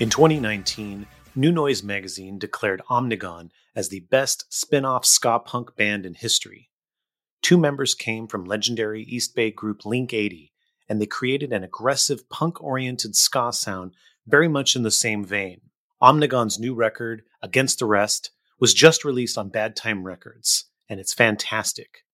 In 2019, New Noise magazine declared Omnigone as the best spin off ska punk band in history. Two members came from legendary East Bay group Link 80, and they created an aggressive punk oriented ska sound very much in the same vein. Omnigone's new record, Against the Rest, was just released on Bad Time Records, and it's fantastic.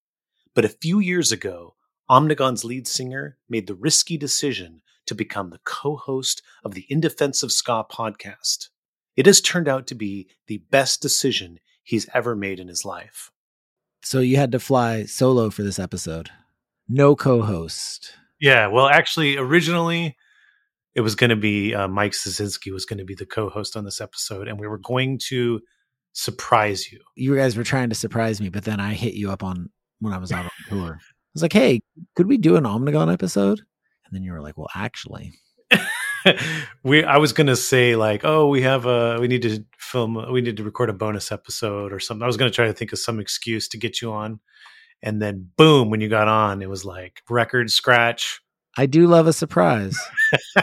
But a few years ago, Omnigone's lead singer made the risky decision to become the co host of the In Defense of Ska podcast. It has turned out to be the best decision he's ever made in his life. So you had to fly solo for this episode. No co host. Yeah, well, actually, originally it was going to be uh, Mike Szynski was going to be the co host on this episode, and we were going to surprise you. You guys were trying to surprise me, but then I hit you up on when I was out on tour. I was like, hey, could we do an Omnigone episode? And then you were like, well, actually. we I was gonna say like, oh, we have a we need to film we need to record a bonus episode or something. I was gonna try to think of some excuse to get you on. And then boom, when you got on, it was like record scratch. I do love a surprise.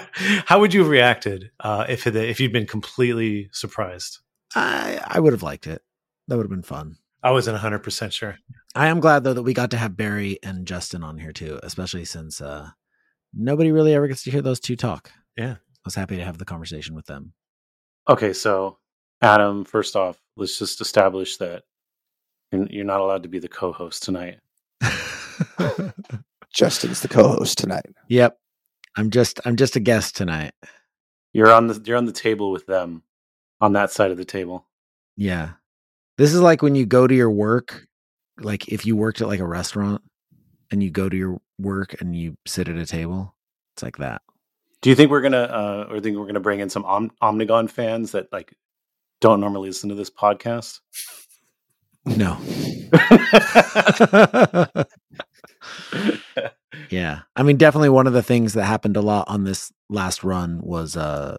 How would you have reacted uh, if it, if you'd been completely surprised? I I would have liked it. That would have been fun. I wasn't 100% sure. I am glad though that we got to have Barry and Justin on here too, especially since uh nobody really ever gets to hear those two talk. Yeah. I was happy to have the conversation with them. Okay, so Adam, first off, let's just establish that you're, you're not allowed to be the co-host tonight. Justin's the co-host tonight. Yep. I'm just I'm just a guest tonight. You're on the you're on the table with them on that side of the table. Yeah. This is like when you go to your work, like if you worked at like a restaurant and you go to your work and you sit at a table. It's like that. Do you think we're gonna, uh, or think we're gonna bring in some Om- Omnigone fans that like don't normally listen to this podcast? No. yeah. I mean, definitely one of the things that happened a lot on this last run was uh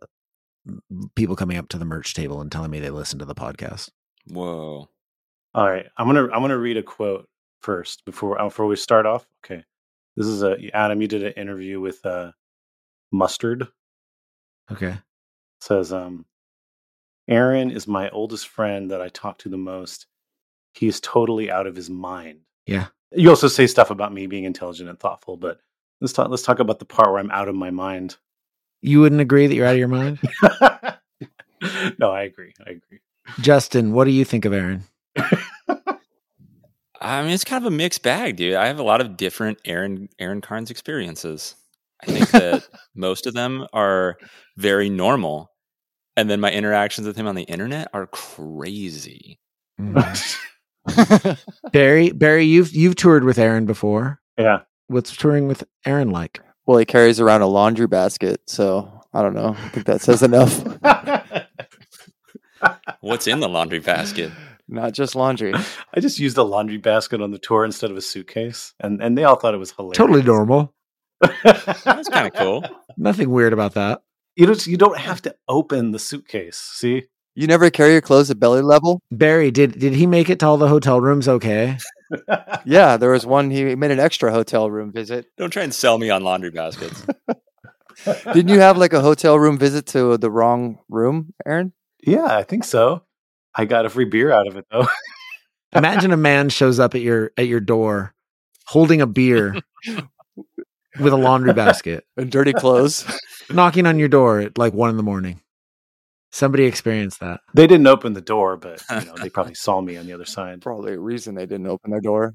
people coming up to the merch table and telling me they listened to the podcast. Whoa. All right, I'm gonna I'm gonna read a quote first before uh, before we start off. Okay, this is a Adam. You did an interview with uh, Mustard. Okay. It says um, Aaron is my oldest friend that I talk to the most. He's totally out of his mind. Yeah. You also say stuff about me being intelligent and thoughtful, but let's talk. Let's talk about the part where I'm out of my mind. You wouldn't agree that you're out of your mind? no, I agree. I agree. Justin, what do you think of Aaron? I mean, it's kind of a mixed bag, dude. I have a lot of different Aaron Aaron Carnes experiences. I think that most of them are very normal, and then my interactions with him on the internet are crazy. Mm-hmm. Barry, Barry, you've you've toured with Aaron before. Yeah. What's touring with Aaron like? Well, he carries around a laundry basket, so I don't know. I think that says enough. What's in the laundry basket? Not just laundry. I just used a laundry basket on the tour instead of a suitcase, and and they all thought it was hilarious. Totally normal. That's kind of cool. Nothing weird about that. You don't you don't have to open the suitcase. See? You never carry your clothes at belly level? Barry, did did he make it to all the hotel rooms okay? Yeah, there was one. He made an extra hotel room visit. Don't try and sell me on laundry baskets. Didn't you have like a hotel room visit to the wrong room, Aaron? Yeah, I think so. I got a free beer out of it though. Imagine a man shows up at your at your door holding a beer with a laundry basket, And dirty clothes. knocking on your door at like one in the morning. Somebody experienced that. They didn't open the door, but you know, they probably saw me on the other side. Probably a reason they didn't open their door.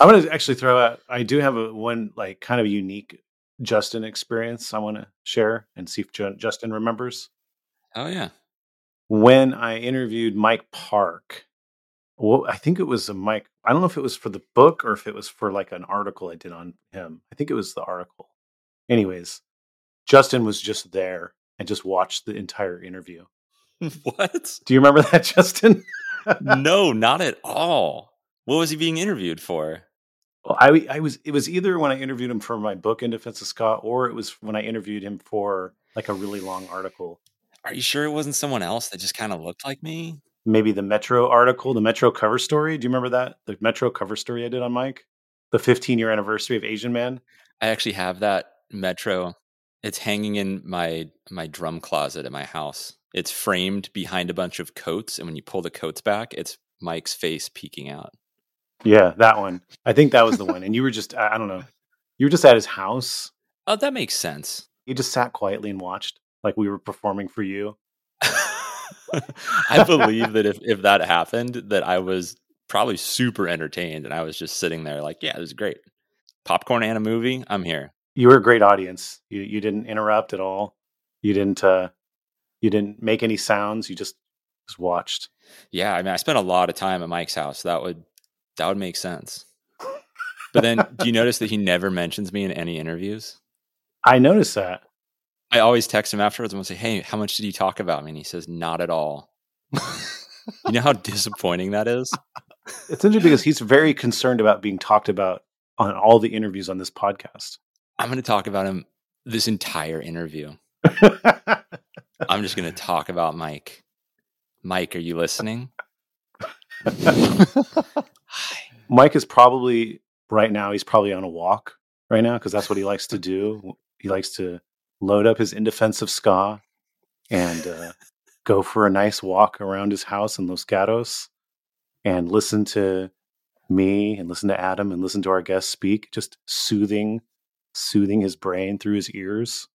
I'm gonna actually throw out. I do have a one like kind of unique Justin experience. I want to share and see if Justin remembers oh yeah. When I interviewed Mike Park. Well, I think it was a Mike. I don't know if it was for the book or if it was for like an article I did on him. I think it was the article. Anyways, Justin was just there and just watched the entire interview. What? Do you remember that, Justin? no, not at all. What was he being interviewed for? Well, I, I was it was either when I interviewed him for my book in defense of Ska, or it was when I interviewed him for like a really long article. Are you sure it wasn't someone else that just kind of looked like me? Maybe the Metro article, the Metro cover story. Do you remember that? The Metro cover story I did on Mike, the 15 year anniversary of Asian Man. I actually have that Metro. It's hanging in my my drum closet at my house. It's framed behind a bunch of coats, and when you pull the coats back, it's Mike's face peeking out. Yeah, that one. I think that was the one. And you were just I, I don't know. You were just at his house. Oh, that makes sense. You just sat quietly and watched, like we were performing for you. I believe that if, if that happened, that I was probably super entertained and I was just sitting there like, yeah, this is great. Popcorn and a movie, I'm here. You were a great audience. You you didn't interrupt at all. You didn't uh you didn't make any sounds. You just just watched. Yeah, I mean I spent a lot of time at Mike's house. That would that would make sense. But then do you notice that he never mentions me in any interviews? I noticed that. I always text him afterwards and say, Hey, how much did you talk about me? And he says, Not at all. you know how disappointing that is? It's interesting because he's very concerned about being talked about on all the interviews on this podcast. I'm gonna talk about him this entire interview. I'm just going to talk about Mike. Mike, are you listening? Mike is probably right now. He's probably on a walk right now because that's what he likes to do. He likes to load up his In Defense of Ska and uh, go for a nice walk around his house in Los Gatos and listen to me and listen to Adam and listen to our guests speak, just soothing, soothing his brain through his ears.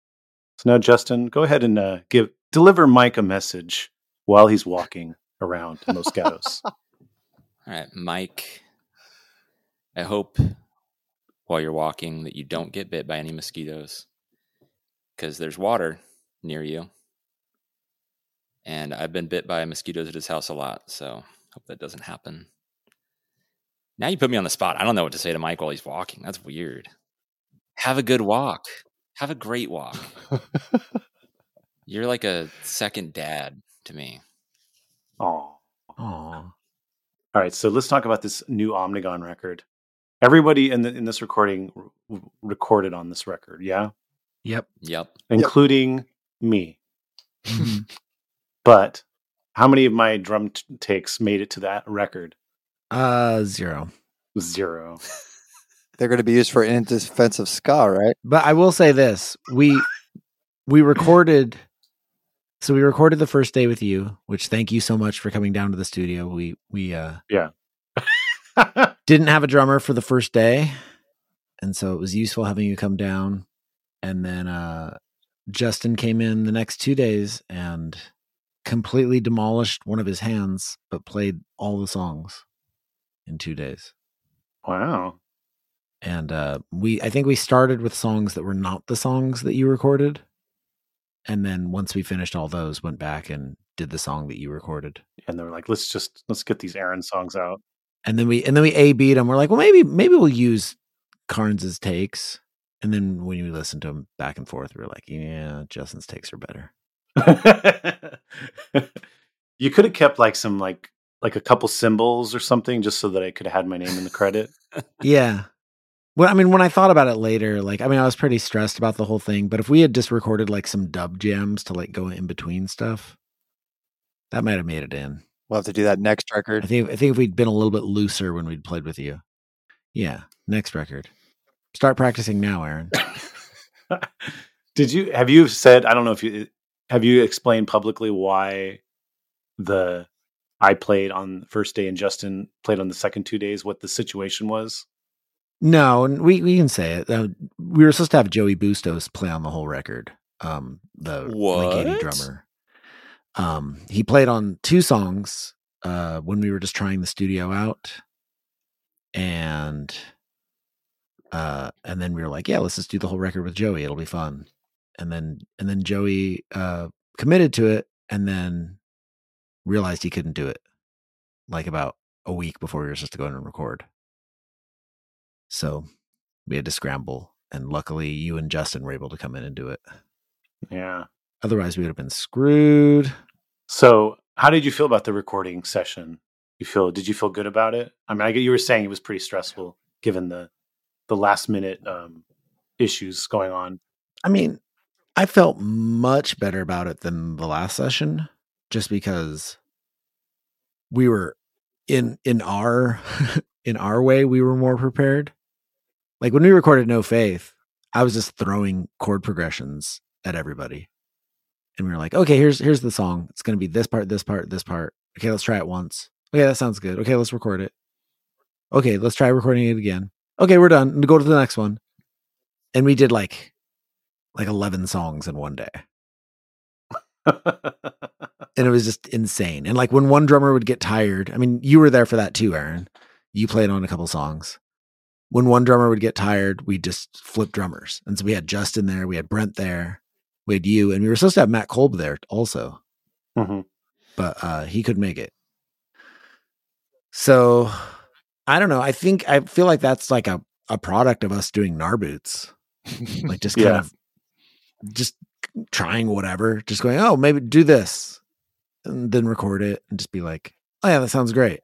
So now, Justin, go ahead and uh, give deliver Mike a message while he's walking around in Los Gatos. All right, Mike. I hope while you're walking that you don't get bit by any mosquitoes because there's water near you. And I've been bit by mosquitoes at his house a lot, so hope that doesn't happen. Now you put me on the spot. I don't know what to say to Mike while he's walking. That's weird. Have a good walk. Have a great walk. You're like a second dad to me. Oh. Aw. All right, so let's talk about this new Omnigone record. Everybody in the, in this recording r- recorded on this record, yeah, Yep. Yep. including me. Mhm. But how many of my drum t- takes made it to that record? uh, zero. Zero. They're going to be used for in defensive ska, right? But I will say this: we we recorded. So we recorded the first day with you, which thank you so much for coming down to the studio. We we uh yeah didn't have a drummer for the first day, and so it was useful having you come down. And then uh Justin came in the next two days and completely demolished one of his hands, but played all the songs in two days. wow. and uh we i think we started with songs that were not the songs that you recorded and then once we finished all those went back and did the song that you recorded And they were like, let's just let's get these Aaron songs out. and then we and then we a beat them we're like well maybe maybe we'll use carnes's takes and then when we listened to them back and forth we are like yeah justin's takes are better you could have kept like some like like a couple cymbals or something just so that I could have had my name in the credit. yeah Well, I mean, when I thought about it later, like, I mean, I was pretty stressed about the whole thing. But if we had just recorded like some dub jams to like go in between stuff, that might have made it in. We'll have to do that next record. I think. I think if we'd been a little bit looser when we'd played with you, yeah. Next record. Start practicing now, Aaron. Did you have you said? I don't know if you have you explained publicly why the I played on the first day and Justin played on the second two days. What the situation was? No, and we we can say it. Uh, we were supposed to have Joey Bustos play on the whole record. Um, the What? drummer. Um, he played on two songs uh, when we were just trying the studio out, and uh, and then we were like, yeah, let's just do the whole record with Joey. It'll be fun. And then and then Joey uh, committed to it, and then realized he couldn't do it. Like about a week before we were supposed to go in and record. So we had to scramble, and luckily you and Justin were able to come in and do it. Yeah. Otherwise, we would have been screwed. So, how did you feel about the recording session? You feel? Did you feel good about it? I mean, I you were saying it was pretty stressful given the the last minute um, issues going on. I mean, I felt much better about it than the last session, just because we were in in our in our way we were more prepared. Like when we recorded No Faith, I was just throwing chord progressions at everybody. And we were like, okay, here's here's the song. It's gonna be this part, this part, this part. Okay, let's try it once. Okay, that sounds good. Okay, let's record it. Okay, let's try recording it again. Okay, we're done. Go to the next one. And we did like like 11 songs in one day. And it was just insane. And like when one drummer would get tired, I mean, you were there for that too, Aaron. You played on a couple songs. When one drummer would get tired, we just flip drummers. And so we had Justin there, we had Brent there, we had you, and we were supposed to have Matt Kolb there also, Mhm. but uh he couldn't make it. So I don't know. I think I feel like that's like a, a product of us doing Gnarboots. Like just kind Yeah. of just trying whatever, just going, oh, maybe do this, and then record it and just be like, oh yeah, that sounds great.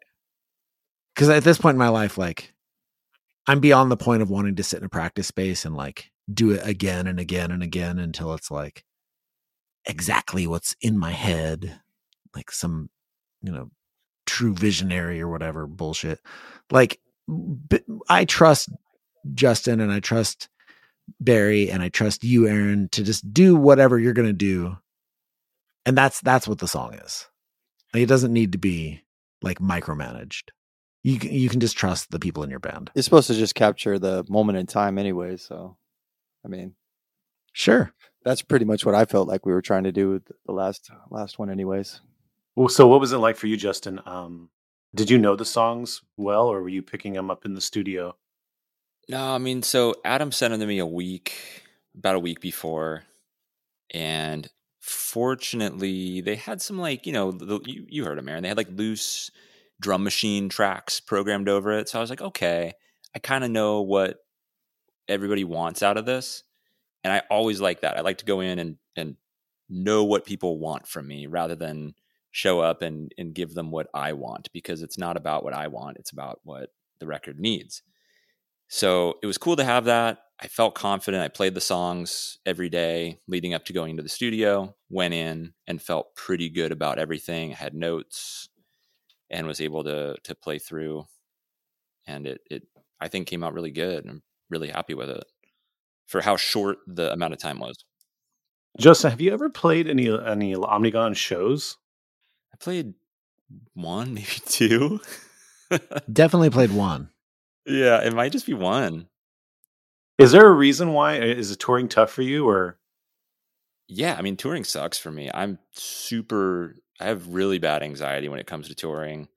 Because at this point in my life, like I'm beyond the point of wanting to sit in a practice space and like do it again and again and again until it's like exactly what's in my head, like some, you know, true visionary or whatever bullshit. Like b- I trust Justin and I trust Barry and I trust you, Aaron, to just do whatever you're gonna do. And that's that's what the song is. Like, it doesn't need to be like micromanaged. You can you can just trust the people in your band. You're supposed to just capture the moment in time anyway. So, I mean, Sure. that's pretty much what I felt like we were trying to do with the last last one, anyways. So what was it like for you, Justin? Um, did you know the songs well, or were you picking them up in the studio? No, I mean, so Adam sent them to me a week, about a week before, and fortunately, they had some like you know the, you, you heard them, Aaron. They had like loose drum machine tracks programmed over it, so I was like, okay, I kind of know what everybody wants out of this, and I always like that. I like to go in and and know what people want from me rather than show up and and give them what I want because it's not about what I want; it's about what the record needs. So it was cool to have that. I felt confident. I played the songs every day leading up to going into the studio, went in and felt pretty good about everything. I had notes and was able to to play through. And it it I think came out really good. I'm really happy with it for how short the amount of time was. Justin, have you ever played any any Omnigone shows? I played one, maybe two. Definitely played one. yeah, it might just be one. Is there a reason why? Is it touring tough for you, or Yeah, I mean, touring sucks for me. I'm super, I have really bad anxiety when it comes to touring.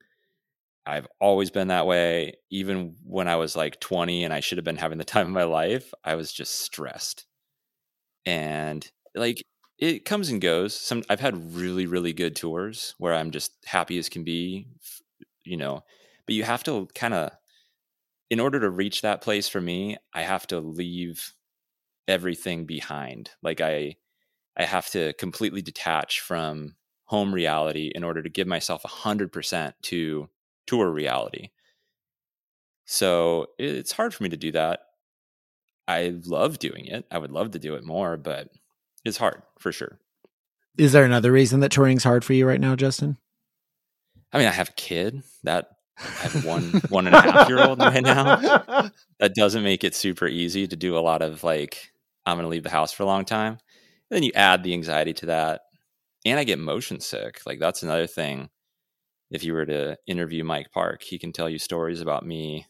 I've always been that way. Even when I was like 20 and I should have been having the time of my life, I was just stressed. And like it comes and goes. Some I've had really, really good tours where I'm just happy as can be, you know, but you have to kind of, in order to reach that place for me, I have to leave everything behind. Like I, I have to completely detach from home reality in order to give myself 100% to tour reality. So it's hard for me to do that. I love doing it. I would love to do it more, but it's hard for sure. Is there another reason that touring's hard for you right now, Justin? I mean, I have a kid that I have one one and a half year old right now. That doesn't make it super easy to do a lot of like I'm going to leave the house for a long time. And then you add the anxiety to that, and I get motion sick. Like that's another thing. If you were to interview Mike Park, he can tell you stories about me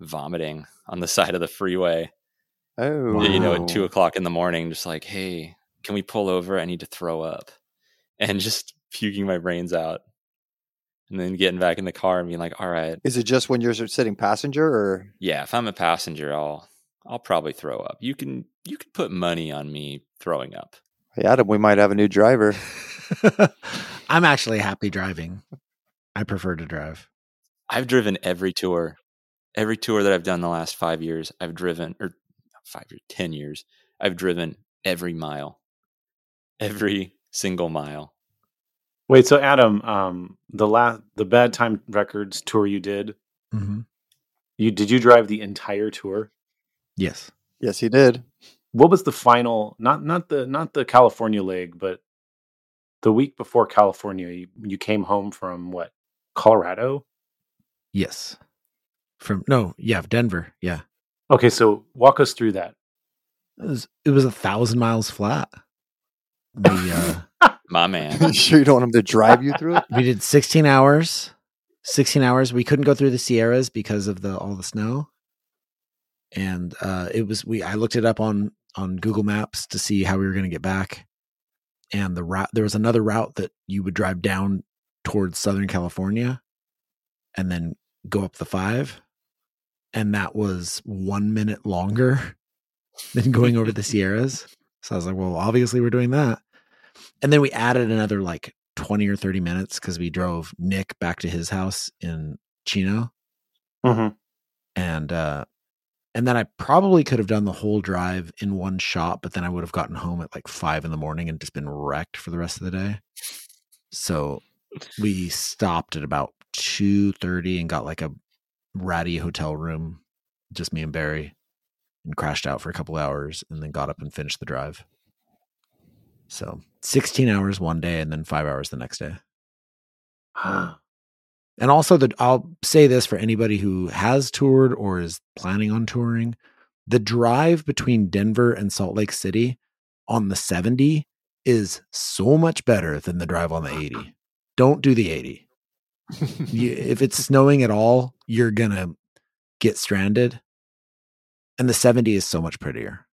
vomiting on the side of the freeway. Oh, You know, at two o'clock in the morning, just like, hey, can we pull over? I need to throw up, and just puking my brains out, and then getting back in the car and being like, all right, is it just when you're sitting passenger or? yeah, if I'm a passenger, I'll I'll probably throw up. You can you can put money on me throwing up. Hey, Adam, we might have a new driver. I'm actually happy driving. I prefer to drive. I've driven every tour, every tour that I've done the last five years. I've driven or not five years, ten years. I've driven every mile, every single mile. Wait, so Adam, um, the last the Bad Time Records tour you did, hmm you did you drive the entire tour? Yes. Yes, he did. What was the final? Not not the not the California leg, but the week before California, you, you came home from what? Colorado. Yes. From no, yeah, Denver. Yeah. Okay, so walk us through that. It was it was a thousand miles flat. We uh My man. you sure you don't want him to drive you through it? we did 16 hours 16 hours we couldn't go through the sierras because of the all the snow and uh it was we i looked it up on on google maps to see how we were going to get back and the route there was another route that you would drive down towards southern california and then go up the five and that was one minute longer than going over the sierras so i was like well obviously we're doing that and then we added another like 20 or 30 minutes because we drove Nick back to his house in Chino. Mm-hmm. And uh and then I probably could have done the whole drive in one shot, but then I would have gotten home at like five in the morning and just been wrecked for the rest of the day. So we stopped at about two thirty and got like a ratty hotel room, just me and Barry, and crashed out for a couple hours and then got up and finished the drive. So 16 hours one day and then five hours the next day. And also that I'll say this for anybody who has toured or is planning on touring. The drive between Denver and Salt Lake City on the 70 is so much better than the drive on the 80. Don't do the 80. You, if it's snowing at all, you're going to get stranded. And the 70 is so much prettier.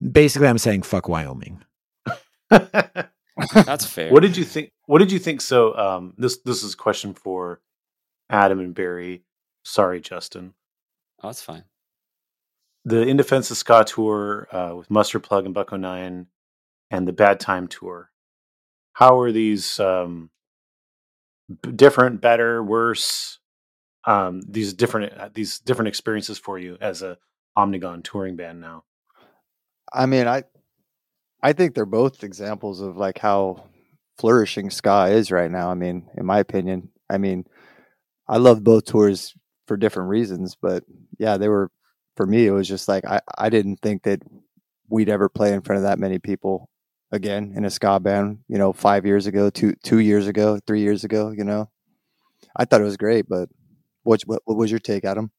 Basically, I'm saying fuck Wyoming. That's fair. What did you think? What did you think? So, um, this this is a question for Adam and Barry. Sorry, Justin. Oh, that's fine. The In Defense of Ska tour uh, with Mustard Plug and Buck-O-Nine, and the Bad Time tour. How are these um, b- different, better, worse? Um, these different uh, these different experiences for you as a Omnigone touring band now. I mean, I I think they're both examples of like how flourishing ska is right now. I mean, in my opinion, I mean, I love both tours for different reasons, but yeah, they were for me. It was just like I I didn't think that we'd ever play in front of that many people again in a ska band. You know, five years ago, two two years ago, three years ago. You know, I thought it was great, but what what, what was your take, Adam?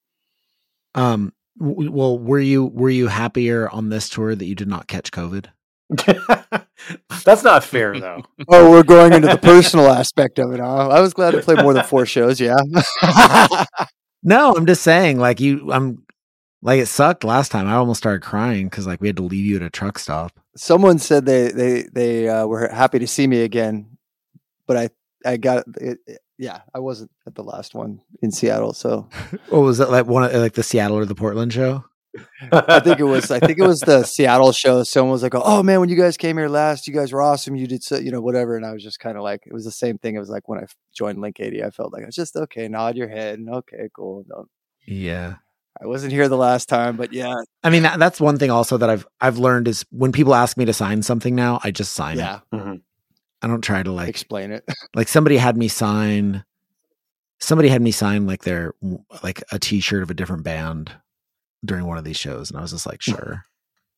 Um, w- well, were you were you happier on this tour that you did not catch COVID? That's not fair, though. Oh, we're going into the personal aspect of it. Huh? I was glad to play more than four shows. Yeah. No, I'm just saying, like you, I'm like it sucked last time. I almost started crying because like we had to leave you at a truck stop. Someone said they they they uh, were happy to see me again, but I I got it, it- yeah I wasn't at the last one in Seattle, so What was that like? One of like the Seattle or the Portland show? I think it was I think it was the Seattle show. Someone was like, "Oh man, when you guys came here last, you guys were awesome. You did so, you know whatever." And I was just kind of like, it was the same thing. It was like when I joined Link 80, I felt like I was just okay, nod your head, and okay, cool. Yeah. I wasn't here the last time, but yeah, I mean, that, that's one thing also that I've I've learned is when people ask me to sign something now, I just sign yeah, it. Mhm. I don't try to like explain it. like somebody had me sign somebody had me sign like their like a t-shirt of a different band during one of these shows, and I was just like, sure.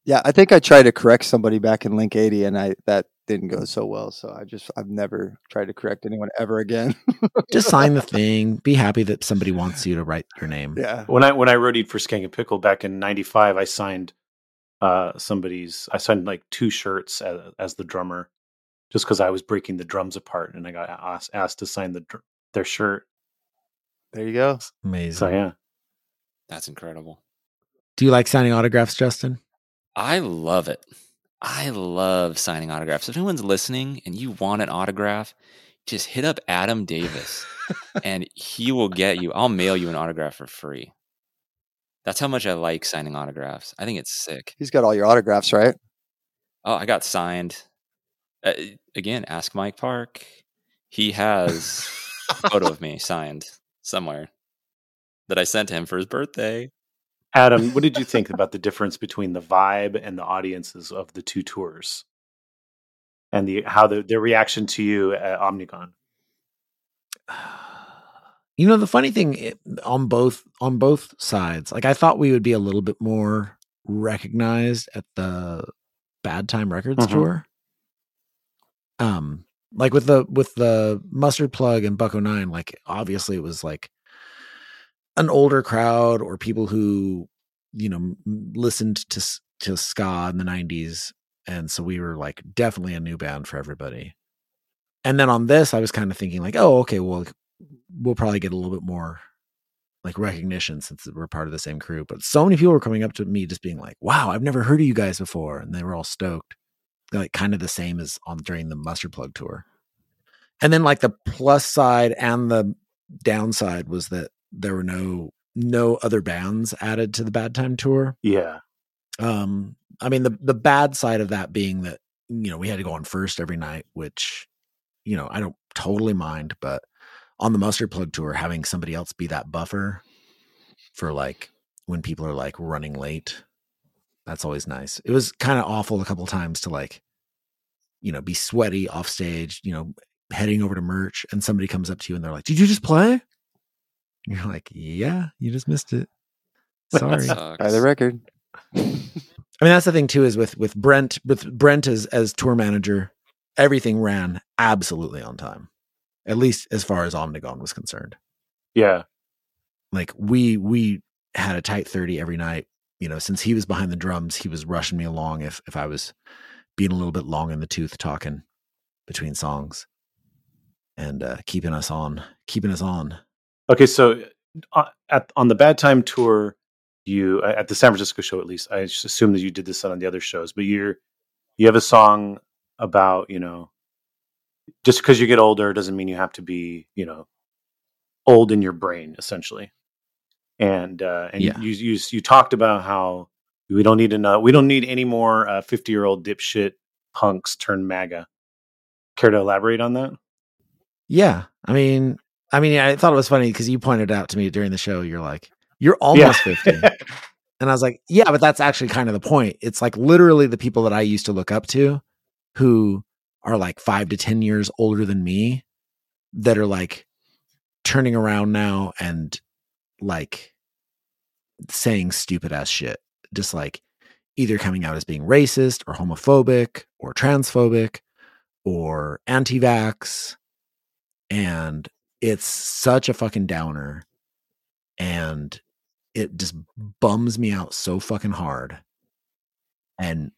Yeah, I think I tried to correct somebody back in Link 80 and I that didn't go so well. So I just I've never tried to correct anyone ever again. Just sign the thing. Be happy that somebody wants you to write your name. yeah. When I when I roadied for Skankin' Pickle back in '95, I signed uh, somebody's. I signed like two shirts as, as the drummer, just because I was breaking the drums apart, and I got asked, asked to sign the their shirt. There you go. Amazing. So yeah, That's incredible. Do you like signing autographs, Justin? I love it. I love signing autographs. If anyone's listening and you want an autograph, just hit up Adam Davis and he will get you. I'll mail you an autograph for free. That's how much I like signing autographs. I think it's sick. He's got all your autographs, right? Oh, I got signed. Uh, again, ask Mike Park. He has a photo of me signed somewhere that I sent to him for his birthday. Adam, what did you think about the difference between the vibe and the audiences of the two tours, and the how the their reaction to you at Omnigone? You know, the funny thing on both on both sides, like I thought we would be a little bit more recognized at the Bad Time Records Mhm. tour. Um, like with the with the Mustard Plug and Buck-O-Nine, like obviously it was like an older crowd or people who you know listened to to ska in the 90s and so we were like definitely a new band for everybody. And then on this i was kind of thinking like oh okay well we'll probably get a little bit more like recognition since we're part of the same crew. But so many people were coming up to me just being like wow i've never heard of you guys before and they were all stoked. Like kind of the same as on during the mustard plug tour. And then like the plus side and the downside was that there were no no other bands added to the bad time tour. Yeah, um i mean the the bad side of that being that you know we had to go on first every night which you know i don't totally mind but on the mustard plug tour having somebody else be that buffer for like when people are like running late that's always nice. It was kind of awful a couple times to like you know be sweaty off stage you know heading over to merch and somebody comes up to you and they're like did you just play you're like yeah you just missed it sorry By the record. I mean, that's the thing too, is with with Brent with Brent as as tour manager, everything ran absolutely on time. At least as far as Omnigone was concerned. yeah. Like we we had a tight 30 every night. You know, since he was behind the drums, he was rushing me along if if I was being a little bit long in the tooth talking between songs and uh keeping us on, keeping us on. Okay, so uh, at on the Bad Time tour, you at the San Francisco show at least, I just assume that you did this on the other shows, but you're you have a song about you know just because you get older doesn't mean you have to be you know old in your brain essentially, and uh, and Yeah. you you you talked about how we don't need enough we don't need any more uh fifty year old dipshit punks turn MAGA. Care to elaborate on that? Yeah. I mean, I mean, I thought it was funny because you pointed out to me during the show, you're like, you're almost 50. And I was like, yeah, but that's actually kind of the point. It's like literally the people that I used to look up to who are like five to 10 years older than me that are like turning around now and like saying stupid ass shit. Just like either coming out as being racist or homophobic or transphobic or anti vax. And it's such a fucking downer. And it just bums me out so fucking hard. And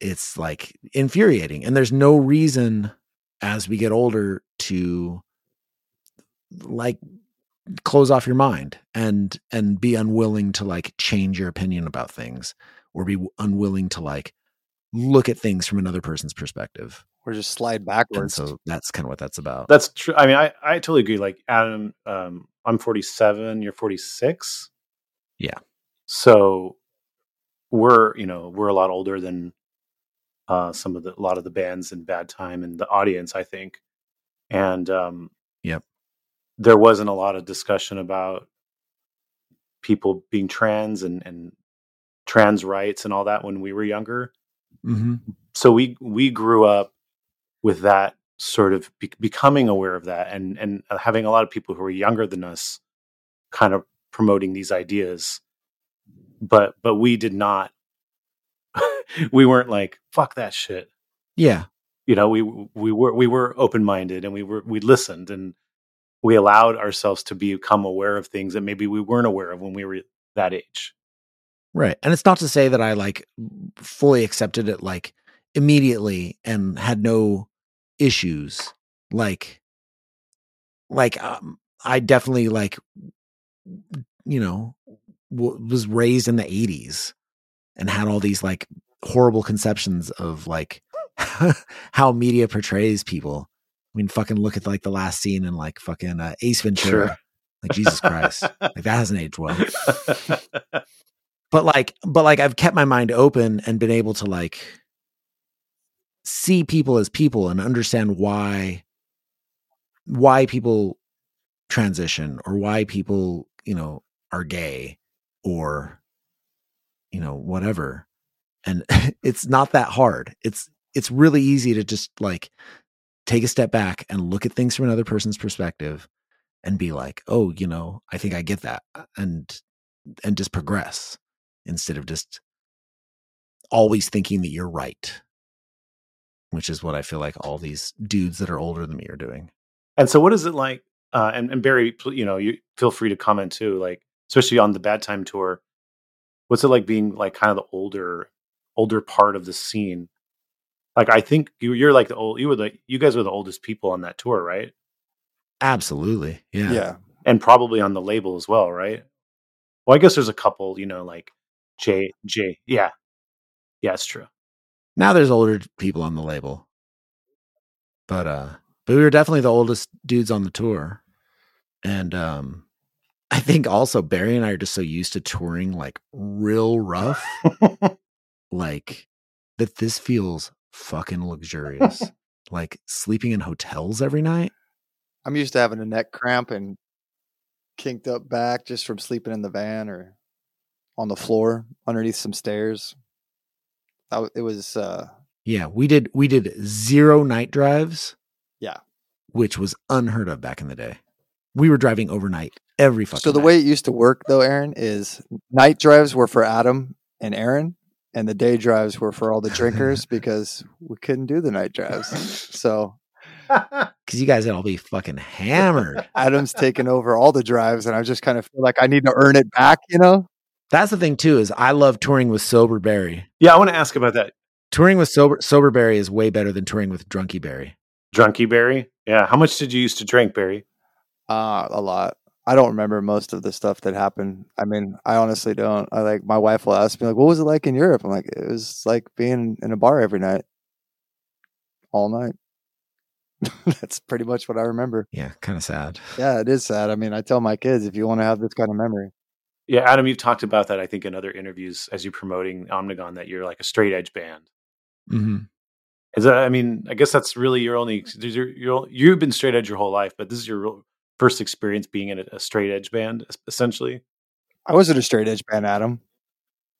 it's like infuriating. And there's no reason as we get older to like close off your mind and and be unwilling to like change your opinion about things or be unwilling to like look at things from another person's perspective. Or just slide And backwards. so that's kind of what that's about. That's true. I mean, I, I totally agree. Like Adam, um, I'm 47. You're 46. Yeah. So we're you know we're a lot older than uh, some of the a lot of the bands in Bad Time and the audience, I think. And um, Yep. there wasn't a lot of discussion about people being trans and and trans rights and all that when we were younger hmm so we we grew up with that sort of be- becoming aware of that and and uh, having a lot of people who are younger than us kind of promoting these ideas but but we did not. we weren't like fuck that shit. Yeah. You know, we we were we were open minded and we were we listened and we allowed ourselves to become aware of things that maybe we weren't aware of when we were that age. Right. And it's not to say that I like fully accepted it like immediately and had no issues. Like, like, um, I definitely like, you know, w- was raised in the 80s and had all these like horrible conceptions of like how media portrays people. I mean, fucking look at like the last scene in like fucking uh, Ace Ventura. Sure. Like Jesus Christ, like that hasn't aged well. But like, but like, I've kept my mind open and been able to like see people as people and understand why why people transition or why people you know are gay or you know whatever. And it's not that hard. It's it's really easy to just like take a step back and look at things from another person's perspective and be like oh you know i think i get that uh, and and just progress instead of just always thinking that you're right which is what i feel like all these dudes that are older than me are doing And so, what is it like? Uh, and, and Barry, you know, you feel free to comment too. Like, especially on the Bad Time tour, what's it like being like kind of the older, older part of the scene? Like, I think you, you're like the old. You were the you guys were the oldest people on that tour, right? absolutely yeah Yeah. And probably on the label as well, right? Well, I guess there's a couple, you know, like J J. Yeah, yeah, it's true. Now there's older people on the label. But uh but we were definitely the oldest dudes on the tour. And um i think also barry and i are just so used to touring like real rough like that this feels fucking luxurious. Like sleeping in hotels every night. I'm used to having a neck cramp and kinked up back just from sleeping in the van or on the floor underneath some stairs. It was uh yeah we did we did zero night drives Yeah. which was unheard of back in the day we were driving overnight every fucking so the night. way it used to work though, Aaron, is night drives were for Adam and Aaron, and the day drives were for all the drinkers because we couldn't do the night drives. So because you guys would all be fucking hammered Adam's taken over all the drives, and I just kind of feel like I need to earn it back, you know? That's the thing too is I love touring with sober Barry. Yeah, I want to ask about that. Touring with sober sober Barry is way better than touring with drunky Barry. Drunky Barry. Yeah, how much did you used to drink, Barry? Uh, a lot. I don't remember most of the stuff that happened. I mean, I honestly don't. I like my wife will ask me like, "What was it like in Europe?" I'm like, "It was like being in a bar every night, all night." That's pretty much what I remember. Yeah, kind of sad. Yeah, it is sad. I mean, I tell my kids if you want to have this kind of memory, Yeah, Adam, you've talked about that. I think in other interviews as you're promoting Omnigone that you're like a straight edge band. hmm Is that? I mean, I guess that's really your only. You're, you're, you've been straight edge your whole life, but this is your real first experience being in a, a straight edge band, essentially. I wasn't a straight edge band, Adam.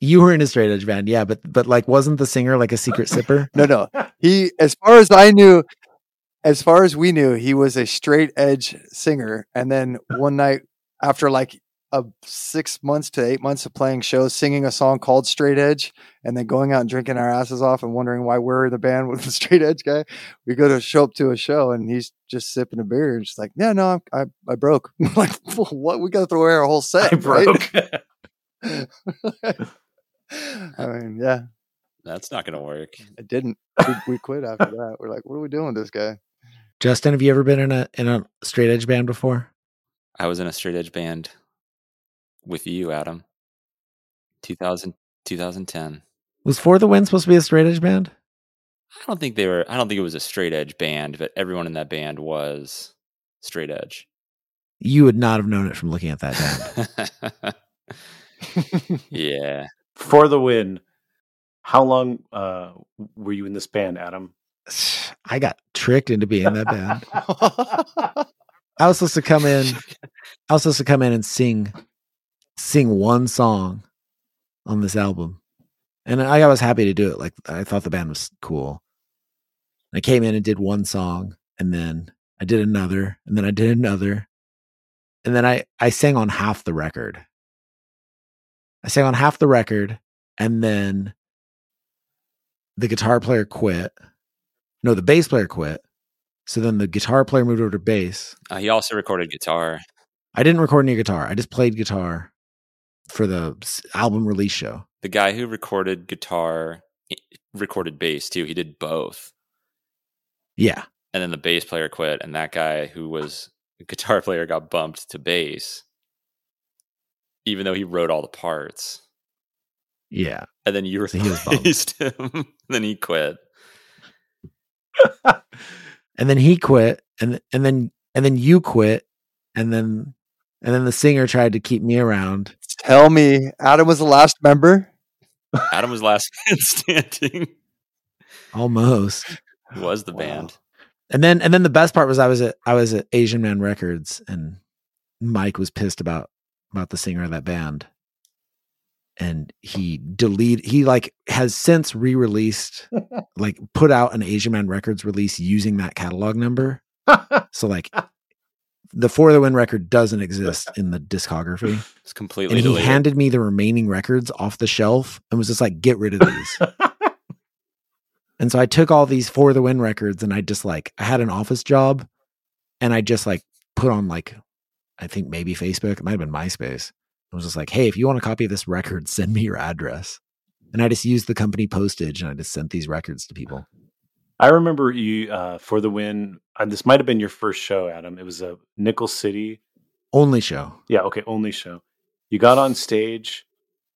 You were in a straight edge band, yeah, but but like wasn't the singer like a secret sipper? No, no. He, as far as I knew, as far as we knew, he was a straight edge singer. And then one night, after like a six months to eight months of playing shows, singing a song called Straight Edge, and then going out and drinking our asses off and wondering why we're the band with the straight edge guy, we go to show up to a show and he's just sipping a beer and just like, yeah, no, I, I, I broke. I'm like, what? We got to throw away our whole set. I right?" broke. I mean, yeah, That's not going to work. it didn't. We, we quit after that. We're like, what are we doing with this guy? Justin, have you ever been in a in a straight edge band before? I was in a straight edge band with you, Adam. 2000, 2010. Was For the Win supposed to be a straight edge band? I don't think they were. I don't think it was a straight edge band, but everyone in that band was straight edge. You would not have known it from looking at that band. yeah, For the win. How long uh, were you in this band, Adam? I got tricked into being in that band. I was supposed to come in. I was supposed to come in and sing, sing one song on this album, and I, I was happy to do it. Like I thought the band was cool. I came in and did one song, and then I did another, and then I did another, and then I I sang on half the record. I sang on half the record, and then the guitar player quit. No, the bass player quit. So then the guitar player moved over to bass. Uh, he also recorded guitar. I didn't record any guitar. I just played guitar for the album release show. The guy who recorded guitar recorded bass too. He did both. Yeah. And then the bass player quit, and that guy who was a guitar player got bumped to bass, even though he wrote all the parts. Yeah. And then you So he was bummed. replaced him. then he quit. And then he quit and and then and then you quit and then and then the singer tried to keep me around. Tell me, Adam was the last member. Adam was last man standing. Almost. He was the Wow. band. And then and then the best part was I was at I was at Asian Man Records and Mike was pissed about about the singer of that band. And he delete he like has since re-released like put out an Asian Man Records release using that catalog number. So like the For the Win record doesn't exist in the discography. It's completely And he deleted. handed me the remaining records off the shelf and was just like, get rid of these. and so I took all these For the Win records and I just like, I had an office job and I just like put on like, I think maybe Facebook, it might have been MySpace. I was just like, hey, if you want a copy of this record, send me your address. And I just used the company postage and I just sent these records to people. I remember you uh, for the win. Uh, this might have been your first show, Adam. It was a Nickel City. Only show. Yeah, okay, only show. You got on stage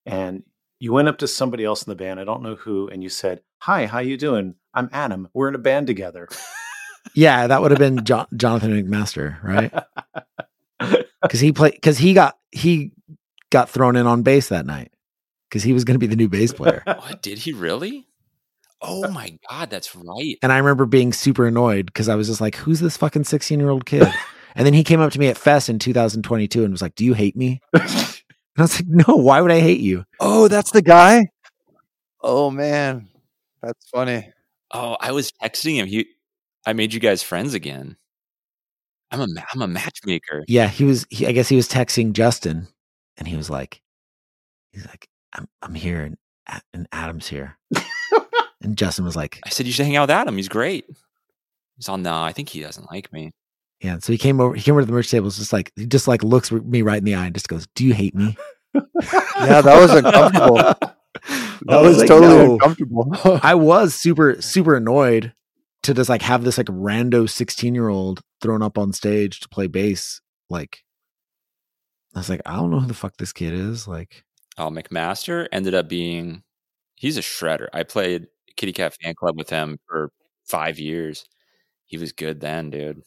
and you went up to somebody else in the band. I don't know who, and you said, "Hi, how you doing? I'm Adam. We're in a band together." Yeah, that would have been jo- Jonathan McMaster, right? Because he played, because he got, he got thrown in on bass that night because he was going to be the new bass player. What did he really? Oh my god, that's right. And I remember being super annoyed because I was just like, who's this fucking 16 year old kid? And then he came up to me at Fest in 2022 and was like, do you hate me? And I was like, no, why would I hate you? Oh, that's the guy. Oh man, that's funny. Oh, I was texting him. He, I made you guys friends again. I'm a, ma- I'm a matchmaker. Yeah, he was, he, I guess he was texting Justin and he was like, he's like, I'm, I'm here and, and Adam's here. and Justin was like, I said you should hang out with Adam. He's great. He's all, no, I think he doesn't like me. yeah. So he came over, he came over to the merch table, was just like, he just like looks me right in the eye and just goes, do you hate me? Yeah, that was uncomfortable. That I was was like, totally "No." uncomfortable. I was super, super annoyed to just like have this like rando 16 year old thrown up on stage to play bass. Like, I was like, I don't know who the fuck this kid is. Like, Oh, McMaster ended up being, he's a shredder. I played Kitty Kat Fan Club with him for five years. He was good then, dude.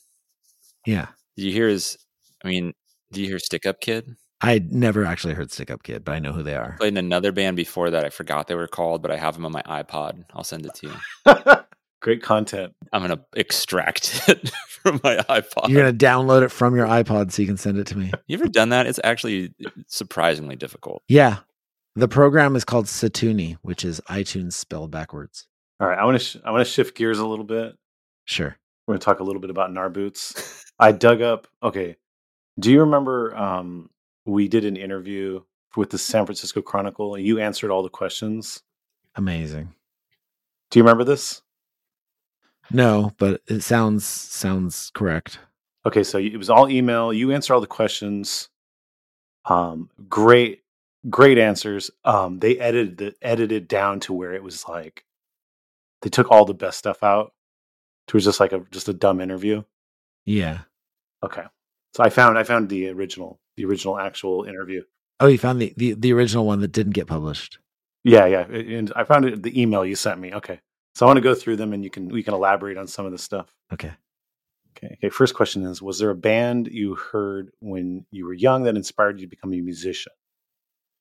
yeah, Did you hear his, I mean, did you hear Stick Up Kid? I never actually heard Stick Up Kid, but I know who they are. Played in another band before that. I forgot they were called, but I have them on my iPod. I'll send it to you. Great content. I'm going to extract it from my iPod. You're going to download it from your iPod so you can send it to me. You ever done that? It's actually surprisingly difficult. Yeah. The program is called Senuti, which is iTunes spelled backwards. All right, I want to sh- I want to shift gears a little bit. Sure. We're going to talk a little bit about Gnarboots. I dug up. Okay, do you remember um, we did an interview with the San Francisco Chronicle, and you answered all the questions. Amazing. Do you remember this? No, but it sounds sounds correct. Okay, so it was all email. You answer all the questions. Um, great, great answers. Um, they edited the edited down to where it was like they took all the best stuff out. It was just like a just a dumb interview. Yeah. Okay, so I found I found the original the original actual interview. Oh, you found the, the, the original one that didn't get published. Yeah, yeah, and I found it the email you sent me. Okay, so I want to go through them and you can we can elaborate on some of the stuff. Okay. Okay. Okay. First question is: Was there a band you heard when you were young that inspired you to become a musician?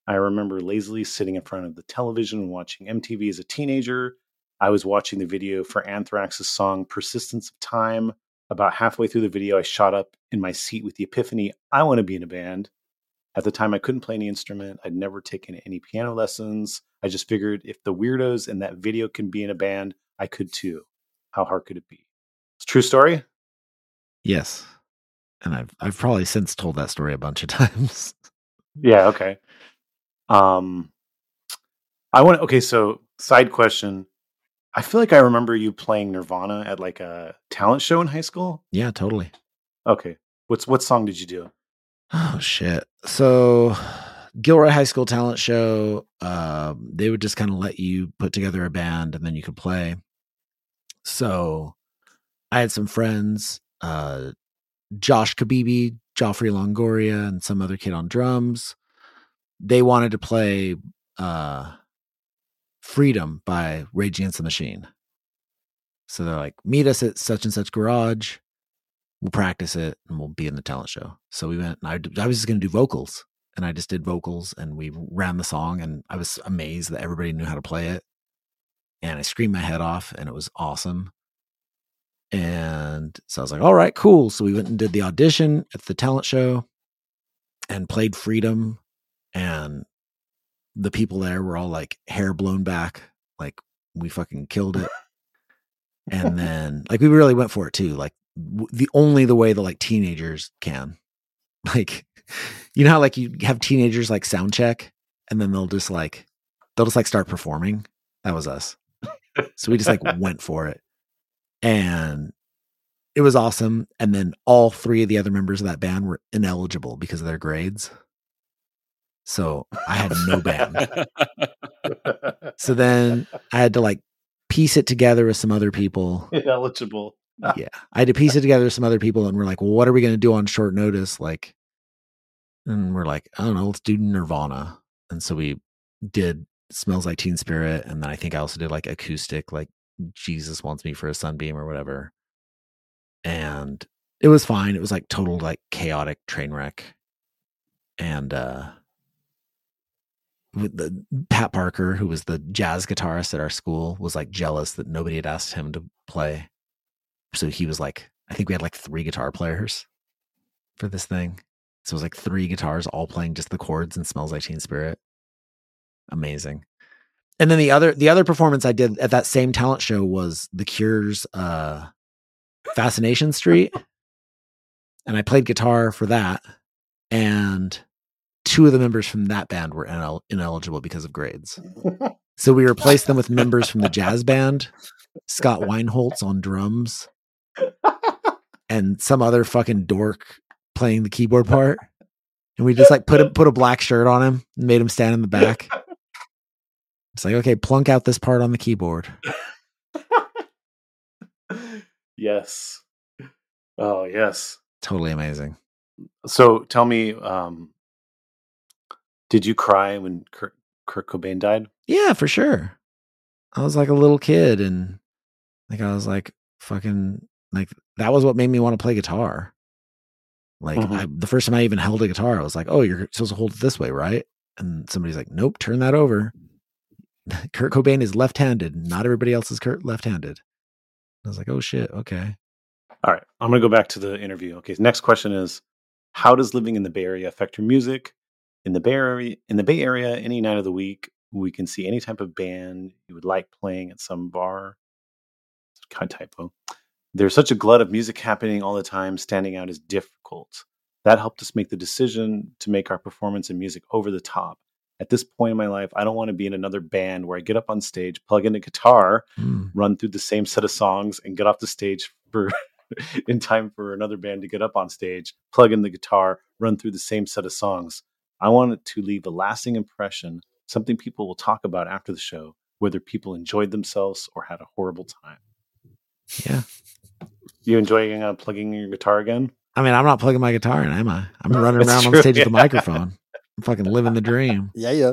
I remember lazily sitting in front of the television and watching MTV as a teenager. I was watching the video for Anthrax's song "Persistence of Time." About halfway through the video, I shot up in my seat with the epiphany: I want to be in a band. At the time, I couldn't play any instrument. I'd never taken any piano lessons. I just figured if the weirdos in that video can be in a band, I could too. How hard could it be? It's a true story. Yes. And I've I've probably since told that story a bunch of times. Yeah, okay. Um, I want. Okay, so side question. I feel like I remember you playing Nirvana at like a talent show in high school. Yeah, totally. Okay, what's what song did you do? Oh shit. So Gilroy High School talent show, um, they would just kind of let you put together a band and then you could play. So I had some friends, uh, Josh Kabibi, Joffrey Longoria, and some other kid on drums. They wanted to play uh, Freedom by Rage Against the Machine. So they're like, meet us at such and such garage. We'll practice it and we'll be in the talent show. So we went, and I, I was just going to do vocals and I just did vocals and we ran the song and I was amazed that everybody knew how to play it. And I screamed my head off and it was awesome. And so I was like, all right, cool. So we went and did the audition at the talent show and played Freedom. And the people there were all like hair blown back. Like we fucking killed it. and then like we really went for it too. Like w- the only the way that like teenagers can. Like you know how like you have teenagers like sound check and then they'll just like they'll just like start performing. That was us. so we just like went for it. And it was awesome. And then all three of the other members of that band were ineligible because of their grades. So I had no band. so then I had to like piece it together with some other people. Ineligible. Yeah. I had to piece it together with some other people and we're like, well, what are we going to do on short notice? Like, and we're like, I don't know, let's do Nirvana. And so we did Smells Like Teen Spirit. And then I think I also did like acoustic, like Jesus Wants Me for a Sunbeam or whatever. And it was fine. It was like total like chaotic train wreck. And uh the Pat Parker, who was the jazz guitarist at our school, was like jealous that nobody had asked him to play. So he was like, I think we had like three guitar players for this thing. So it was like three guitars all playing just the chords and smells like teen spirit. Amazing. And then the other the other performance I did at that same talent show was The Cure's uh Fascination Street. And I played guitar for that. And two of the members from that band were inel- ineligible because of grades. So we replaced them with members from the jazz band, Scott Weinholtz on drums, and some other fucking dork playing the keyboard part. And we just like put a, put a black shirt on him and made him stand in the back. It's like, okay, plunk out this part on the keyboard. yes. Oh, yes. Totally amazing. So tell me, um, did you cry when Kurt, Kurt Cobain died? Yeah, for sure. I was like a little kid and like I was like fucking like that was what made me want to play guitar. Like Mhm. I, the first time I even held a guitar, I was like, "Oh, you're supposed to hold it this way, right?" And somebody's like, "Nope, turn that over." Kurt Cobain is left-handed. Not everybody else is Kurt left-handed. I was like, "Oh shit, okay." All right, I'm going to go back to the interview. Okay, next question is how does living in the Bay Area affect your music? In the Bay Area, in the Bay Area, any night of the week, we can see any type of band you would like playing at some bar. Kind of typo. There's such a glut of music happening all the time. Standing out is difficult. That helped us make the decision to make our performance and music over the top. At this point in my life, I don't want to be in another band where I get up on stage, plug in a guitar, Hmm. run through the same set of songs, and get off the stage for in time for another band to get up on stage, plug in the guitar, run through the same set of songs. I want it to leave a lasting impression, something people will talk about after the show, whether people enjoyed themselves or had a horrible time. Yeah. You enjoying uh, plugging your guitar again? I mean, I'm not plugging my guitar in, am I? I'm running around on true, stage with a microphone. I'm fucking living the dream. Yeah, yeah.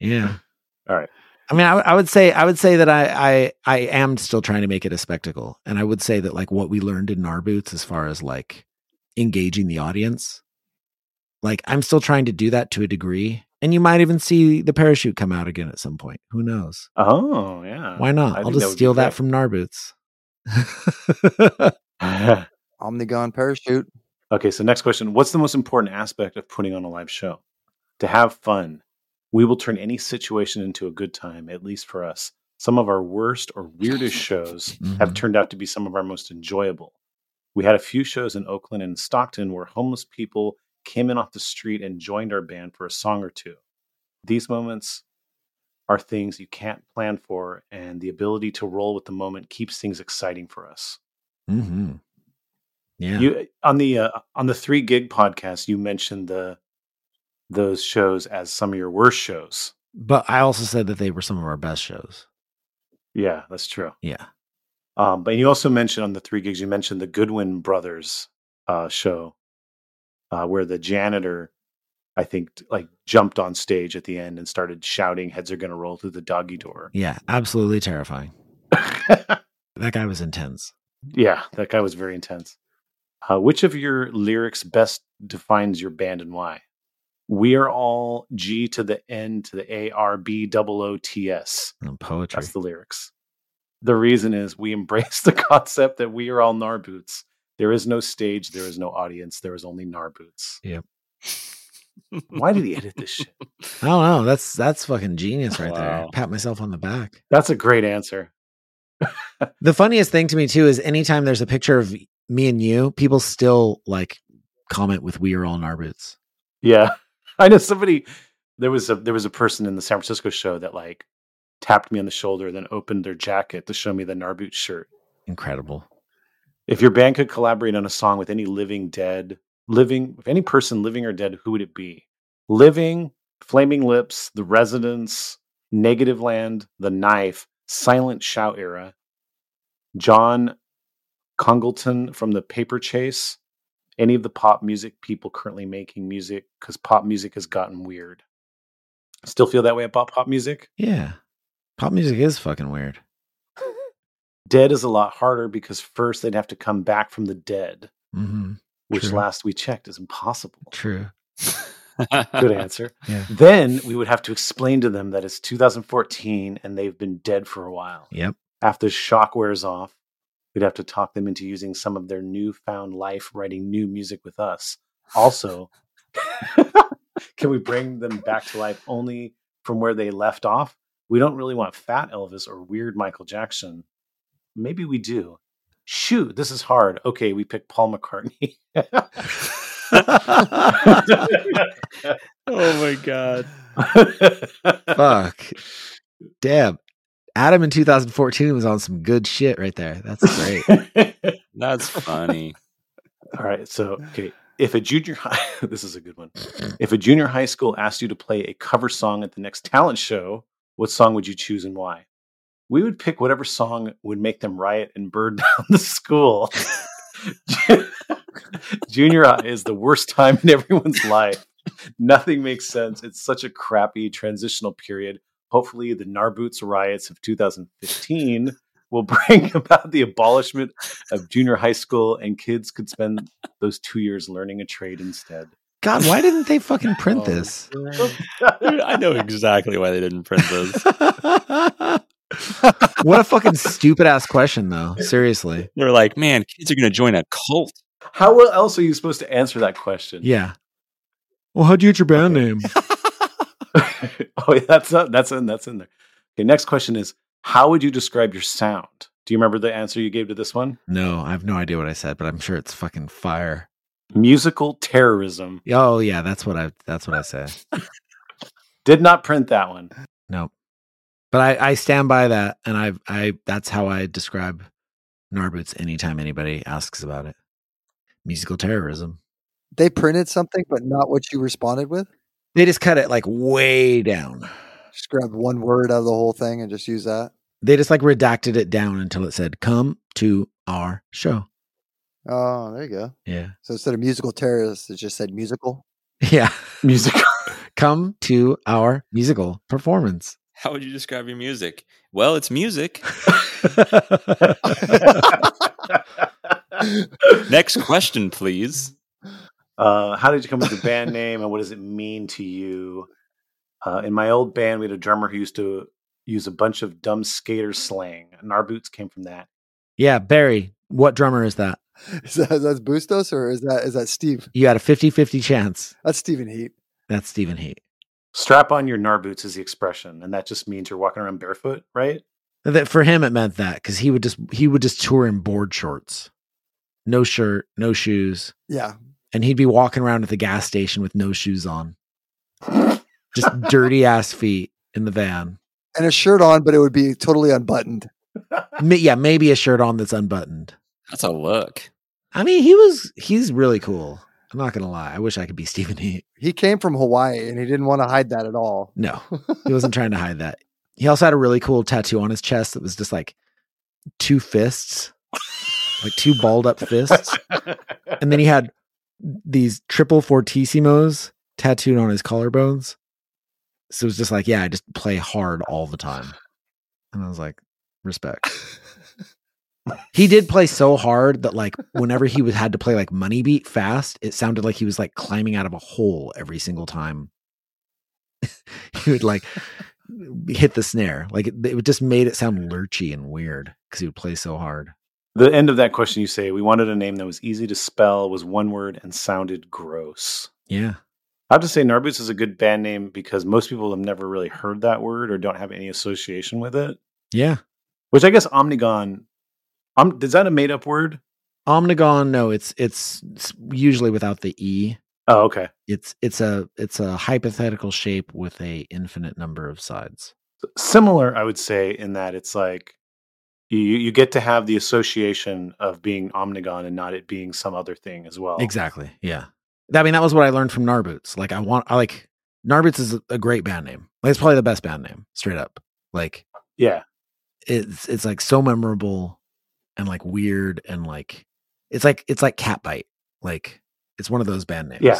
Yeah. All right. I mean, I, would- I would say I would say that I, I I am still trying to make it a spectacle, and I would say that like what we learned in our boots as far as like engaging the audience, like I'm still trying to do that to a degree, and you might even see the parachute come out again at some point. Who knows? Oh, yeah. Why not? I I'll just would be steal that from Gnarboots. Omnigone parachute. Okay, so next question. What's the most important aspect of putting on a live show? To have fun. We will turn any situation into a good time, at least for us. Some of our worst or weirdest shows have Mhm. turned out to be some of our most enjoyable. We had a few shows in Oakland and Stockton where homeless people came in off the street and joined our band for a song or two. These moments are things you can't plan for, and the ability to roll with the moment keeps things exciting for us. Mm-hmm. Yeah. You on the uh, on the three gig podcast, you mentioned the those shows as some of your worst shows. but I also said that they were some of our best shows. Yeah, that's true. Yeah. Um, but you also mentioned on the three gigs, you mentioned the Goodwin Brothers uh, show, uh, where the janitor, I think, like jumped on stage at the end and started shouting, "Heads are going to roll through the doggy door." Yeah. Absolutely terrifying. That guy was intense. yeah, that guy was very intense. Uh, which of your lyrics best defines your band and why? We are all G to the N to the A R B double O T S. Poetry. That's the lyrics. The reason is we embrace the concept that we are all Gnarboots. There is no stage, there is no audience, there is only Gnarboots. Yep. Why did he edit this shit? I don't know. That's that's fucking genius right there. Pat myself on the back. That's a great answer. The funniest thing to me too is anytime there's a picture of me and you, people still like comment with "We are all Gnarboots." Yeah. I know somebody there was a there was a person in the San Francisco show that like tapped me on the shoulder, then opened their jacket to show me the Gnarboot shirt. Incredible. If your band could collaborate on a song with any living dead, living with any person living or dead, who would it be? Living, Flaming Lips, The Residents, Negativland, The Knife, Silent Shout era, John Congleton from the Paper Chase, any of the pop music people currently making music, because pop music has gotten weird. Still feel that way about pop music? Yeah. Pop music is fucking weird. Dead is a lot harder because first they'd have to come back from the dead, Mm-hmm. which True. last we checked is impossible. True. Good answer. Yeah. Then we would have to explain to them that it's 2014 and they've been dead for a while. Yep. After the shock wears off, we'd have to talk them into using some of their newfound life writing new music with us. Also, can we bring them back to life only from where they left off? We don't really want fat Elvis or weird Michael Jackson. Maybe we do. Shoot, this is hard. Okay, we picked Paul McCartney. oh my god. Fuck. Damn. Adam in 2014 was on some good shit right there. That's great. That's funny. All right. So, okay. If a junior high, this is a good one. If a junior high school asked you to play a cover song at the next talent show, what song would you choose and why? We would pick whatever song would make them riot and burn down the school. junior high is the worst time in everyone's life. Nothing makes sense. It's such a crappy transitional period. Hopefully, the Gnarboots riots of 2015 will bring about the abolishment of junior high school, and kids could spend those two years learning a trade instead. God, why didn't they fucking print Oh. this? I know exactly why they didn't print this. What a fucking stupid ass question, though. Seriously. They're like, man, kids are going to join a cult. How else are you supposed to answer that question? Yeah. Well, how'd you get your band name? oh, yeah, that's not, that's in that's in there. Okay, next question is how would you describe your sound? Do you remember the answer you gave to this one? No, I have no idea what I said, but I'm sure it's fucking fire. Musical terrorism. Oh yeah, that's what I that's what I say. Did not print that one. Nope. But I, I stand by that and I I that's how I describe Gnarboots anytime anybody asks about it. Musical terrorism. They printed something, but not what you responded with. They just cut it like way down. Just grab one word out of the whole thing and just use that. They just like redacted it down until it said, Come to our show. Oh, there you go. Yeah. So instead of musical terrorists, it just said musical. Yeah. musical. Come to our musical performance. How would you describe your music? Well, it's music. Next question, please. Uh, how did you come up with the band name and what does it mean to you? Uh, in my old band, we had a drummer who used to use a bunch of dumb skater slang, and Gnarboots came from that. yeah, Barry, what drummer is that? Is that is that Bustos or is that is that Steve? You got a 50 50 chance. That's Stephen Heat. That's Stephen Heat. Strap on your Gnarboots is the expression, and that just means you're walking around barefoot, right? That for him it meant that because he would just he would just tour in board shorts, no shirt, no shoes, Yeah. and he'd be walking around at the gas station with no shoes on, just dirty ass feet in the van. and a shirt on, but it would be totally unbuttoned. Ma- Yeah, maybe a shirt on that's unbuttoned. That's a look. I mean, he was he's really cool. I'm not gonna lie. I wish I could be Stephen He. He came from Hawaii and he didn't want to hide that at all. No, he wasn't trying to hide that. He also had a really cool tattoo on his chest that was just like two fists, like two balled up fists. And then he had these triple fortissimos tattooed on his collarbones. So it was just like, yeah, I just play hard all the time. And I was like, respect. he did play so hard that like whenever he was had to play like money beat fast, it sounded like he was like climbing out of a hole every single time. he would like hit the snare. Like it, it just made it sound lurchy and weird because he would play so hard. The end of that question, you say, we wanted a name that was easy to spell, was one word, and sounded gross. Yeah. I have to say, Gnarboots is a good band name because most people have never really heard that word or don't have any association with it. Yeah. Which I guess Omnigone, um, is that a made up word? Omnigon, no, it's it's usually without the e. Oh, okay. It's it's a it's a hypothetical shape with a infinite number of sides. Similar, I would say, in that it's like you you get to have the association of being Omnigone and not it being some other thing as well. Exactly. Yeah. I mean, that was what I learned from Gnarboots. Like, I want, I like Gnarboots is a, a great band name. Like, it's probably the best band name, straight up. Like, Yeah. it's it's like so memorable and like weird and like it's like it's like Catbite Like, it's one of those band names. Yeah.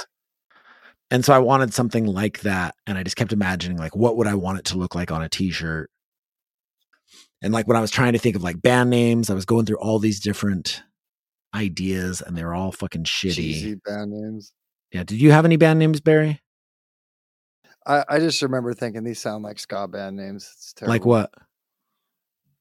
And so I wanted something like that, and I just kept imagining like what would I want it to look like on a T-shirt. And like when I was trying to think of like band names, I was going through all these different ideas, and they were all fucking shitty. Cheesy band names. Yeah. Did you have any band names, Barry? I, I just remember thinking these sound like ska band names. It's terrible. Like what?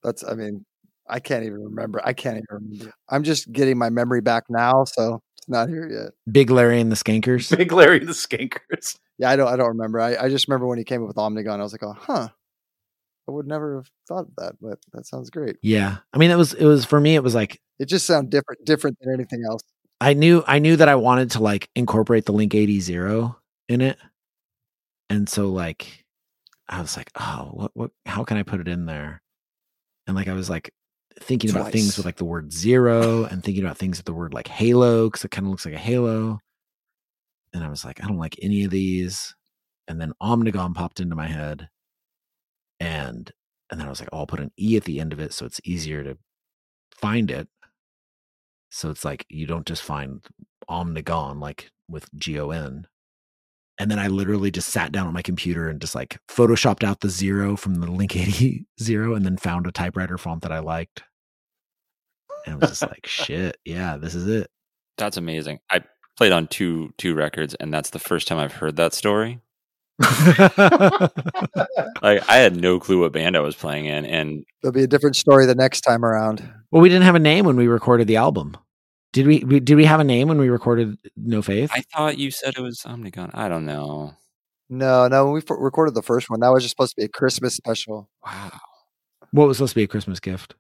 That's I mean, I can't even remember. I can't even remember. I'm just getting my memory back now, so it's not here yet. Big Larry and the Skankers. Big Larry and the Skankers. Yeah, I don't I don't remember. I, I just remember when he came up with Omnigone, I was like, oh huh. I would never have thought of that, but that sounds great. Yeah. I mean, it was it was for me. It was like It just sounds different different than anything else. I knew I knew that I wanted to like incorporate the Link 80 zero in it. And so like I was like, oh, what what how can I put it in there? And like I was like thinking about things with like the word zero and thinking about things with the word like halo, because it kind of looks like a halo. And I was like, I don't like any of these. And then Omnigon popped into my head. And and then I was like, oh, I'll put an E at the end of it so it's easier to find it. So it's like you don't just find Omnigon like with G O N. And then I literally just sat down on my computer and just like photoshopped out the zero from the Link 80 zero and then found a typewriter font that I liked. And I was just like, shit, yeah, this is it. That's amazing. I played on two two records, and that's the first time I've heard that story. Like I had no clue what band I was playing in, and There'll be a different story the next time around. well, we didn't have a name when we recorded the album. Did we, we did we have a name when we recorded No Faith? I thought you said it was Omnigone. I don't know. No, no, when we f- recorded the first one, that was just supposed to be a Christmas special. Wow. what was supposed to be a Christmas gift?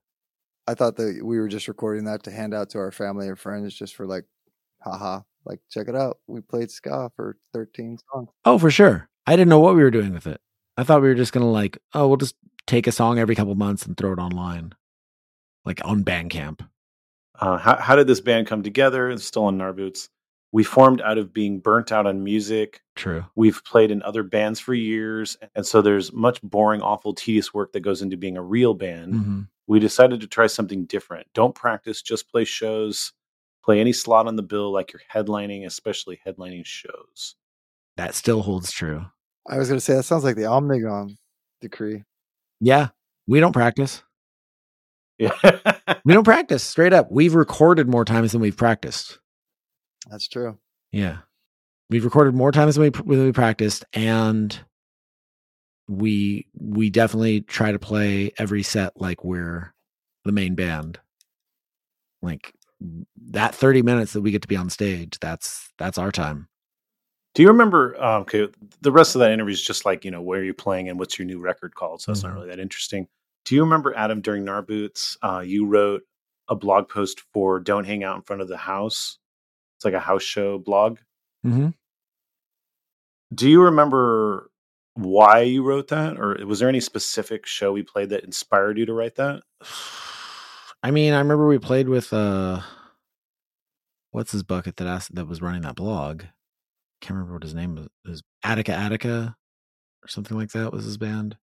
I thought that we were just recording that to hand out to our family and friends just for like, haha, like check it out. We played ska for 13 songs. Oh, for sure. I didn't know what we were doing with it. I thought we were just gonna like, oh, we'll just take a song every couple months and throw it online, like on Bandcamp. Uh, how, how did this band come together? It's still on Gnarboots. We formed out of being burnt out on music. True. We've played in other bands for years. And so there's much boring, awful, tedious work that goes into being a real band. hmm We decided to try something different. Don't practice, just play shows. Play any slot on the bill like you're headlining, especially headlining shows. That still holds true. I was going to say, that sounds like the Omnigone decree. Yeah, we don't practice. Yeah. We don't practice straight up. We've recorded more times than we've practiced. That's true. Yeah, we've recorded more times than we than we practiced, and we we definitely try to play every set like we're the main band. Like that thirty minutes that we get to be on stage, that's that's our time. Do you remember? Um, okay, the rest of that interview is just like you know where are you're playing and what's your new record called. So that's Mhm. not really that interesting. Do you remember Adam during Gnarboots? Uh, you wrote a blog post for "Don't Hang Out in Front of the House." It's like a house show blog. Mm-hmm. Do you remember why you wrote that, or was there any specific show we played that inspired you to write that? I mean, I remember we played with uh, what's his bucket that asked that was running that blog. Can't remember what his name was. It was Attica Attica or something like that was his band.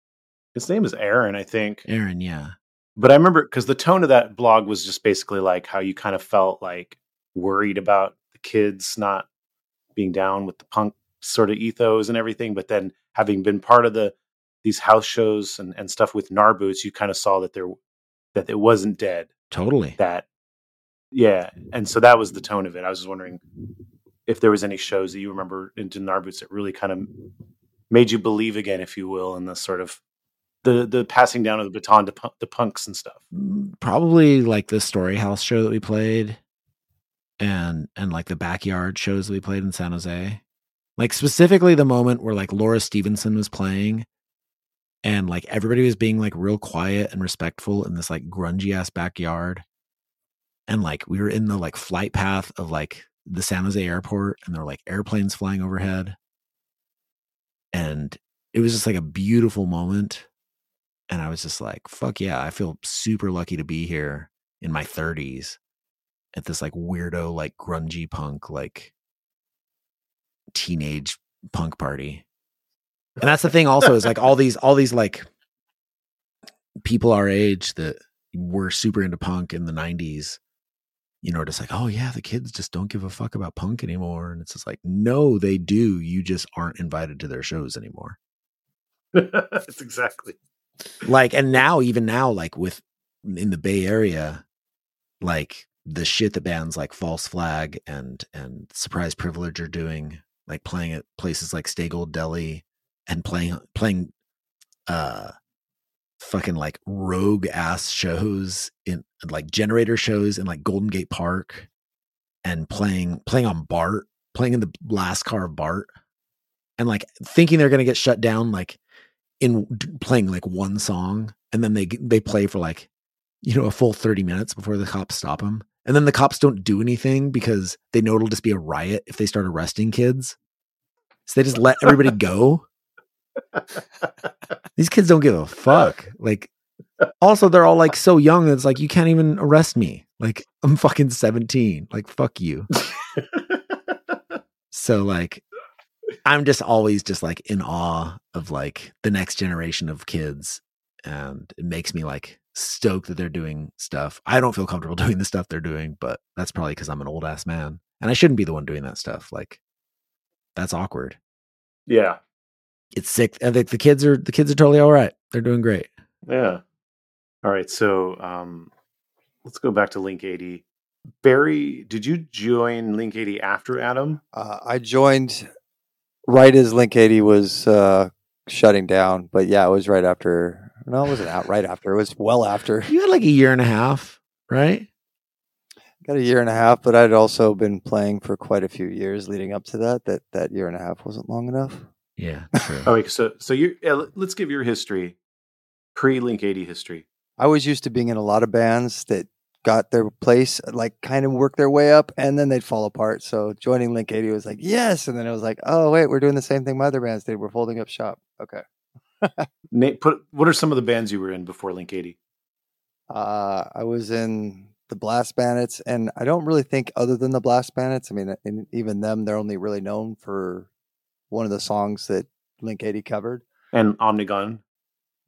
His name is Aaron, I think. Aaron, yeah. But I remember because the tone of that blog was just basically like how you kind of felt like worried about the kids not being down with the punk sort of ethos and everything. But then having been part of the these house shows and, and stuff with Boots, you kind of saw that there that it wasn't dead. Totally. That yeah. And so that was the tone of it. I was just wondering if there was any shows that you remember into Boots that really kind of made you believe again, if you will, in the sort of the the passing down of the baton to punk, the punks and stuff. Mm, probably like the Story House show that we played, and and like the backyard shows that we played in San Jose. Like specifically the moment where like Laura Stevenson was playing, and like everybody was being like real quiet and respectful in this like grungy ass backyard, and like we were in the like flight path of like the San Jose airport, and there were like airplanes flying overhead, and it was just like a beautiful moment and I was just like, fuck yeah, I feel super lucky to be here in my 30s at this like weirdo, like grungy punk, like teenage punk party. And that's the thing also is like all these, all these like people our age that were super into punk in the 90s, you know, just like, oh yeah, the kids just don't give a fuck about punk anymore. And it's just like, no, they do. You just aren't invited to their shows anymore. That's exactly like and now even now like with in the bay area like the shit that bands like false flag and and surprise privilege are doing like playing at places like stay deli and playing playing uh fucking like rogue ass shows in like generator shows in like golden gate park and playing playing on bart playing in the last car of bart and like thinking they're gonna get shut down like in playing like one song and then they they play for like you know a full 30 minutes before the cops stop them and then the cops don't do anything because they know it'll just be a riot if they start arresting kids. So they just let everybody go. These kids don't give a fuck. Like also they're all like so young it's like you can't even arrest me. Like i'm fucking 17 like fuck you. So like I'm just always just like in awe of like the next generation of kids. And it makes me like stoked that they're doing stuff. I don't feel comfortable doing the stuff they're doing, but that's probably because I'm an old ass man. And I shouldn't be the one doing that stuff. Like that's awkward. Yeah. It's sick. I think the kids are the kids are totally all right. They're doing great. Yeah. All right. So um let's go back to Link 80. Barry, did you join Link 80 after Adam? Uh, I joined right as Link 80 was uh, shutting down. But yeah, it was right after. No, it wasn't out right after. It was well after. You had like a year and a half, right? Got a year and a half, but I'd also been playing for quite a few years leading up to that. That that year and a half wasn't long enough. Yeah. True. okay, so so you yeah, let's give your history, pre Link 80 history. I was used to being in a lot of bands that got their place, like kind of work their way up, and then they'd fall apart. So joining Link 80 was like, yes. And then it was like, oh, wait, we're doing the same thing my other bands did. We're folding up shop. Okay. Nate, put what are some of the bands you were in before Link 80? Uh, I was in the Blast Bandits, and I don't really think other than the Blast Bandits. I mean, even them, they're only really known for one of the songs that Link 80 covered. And Omnigone.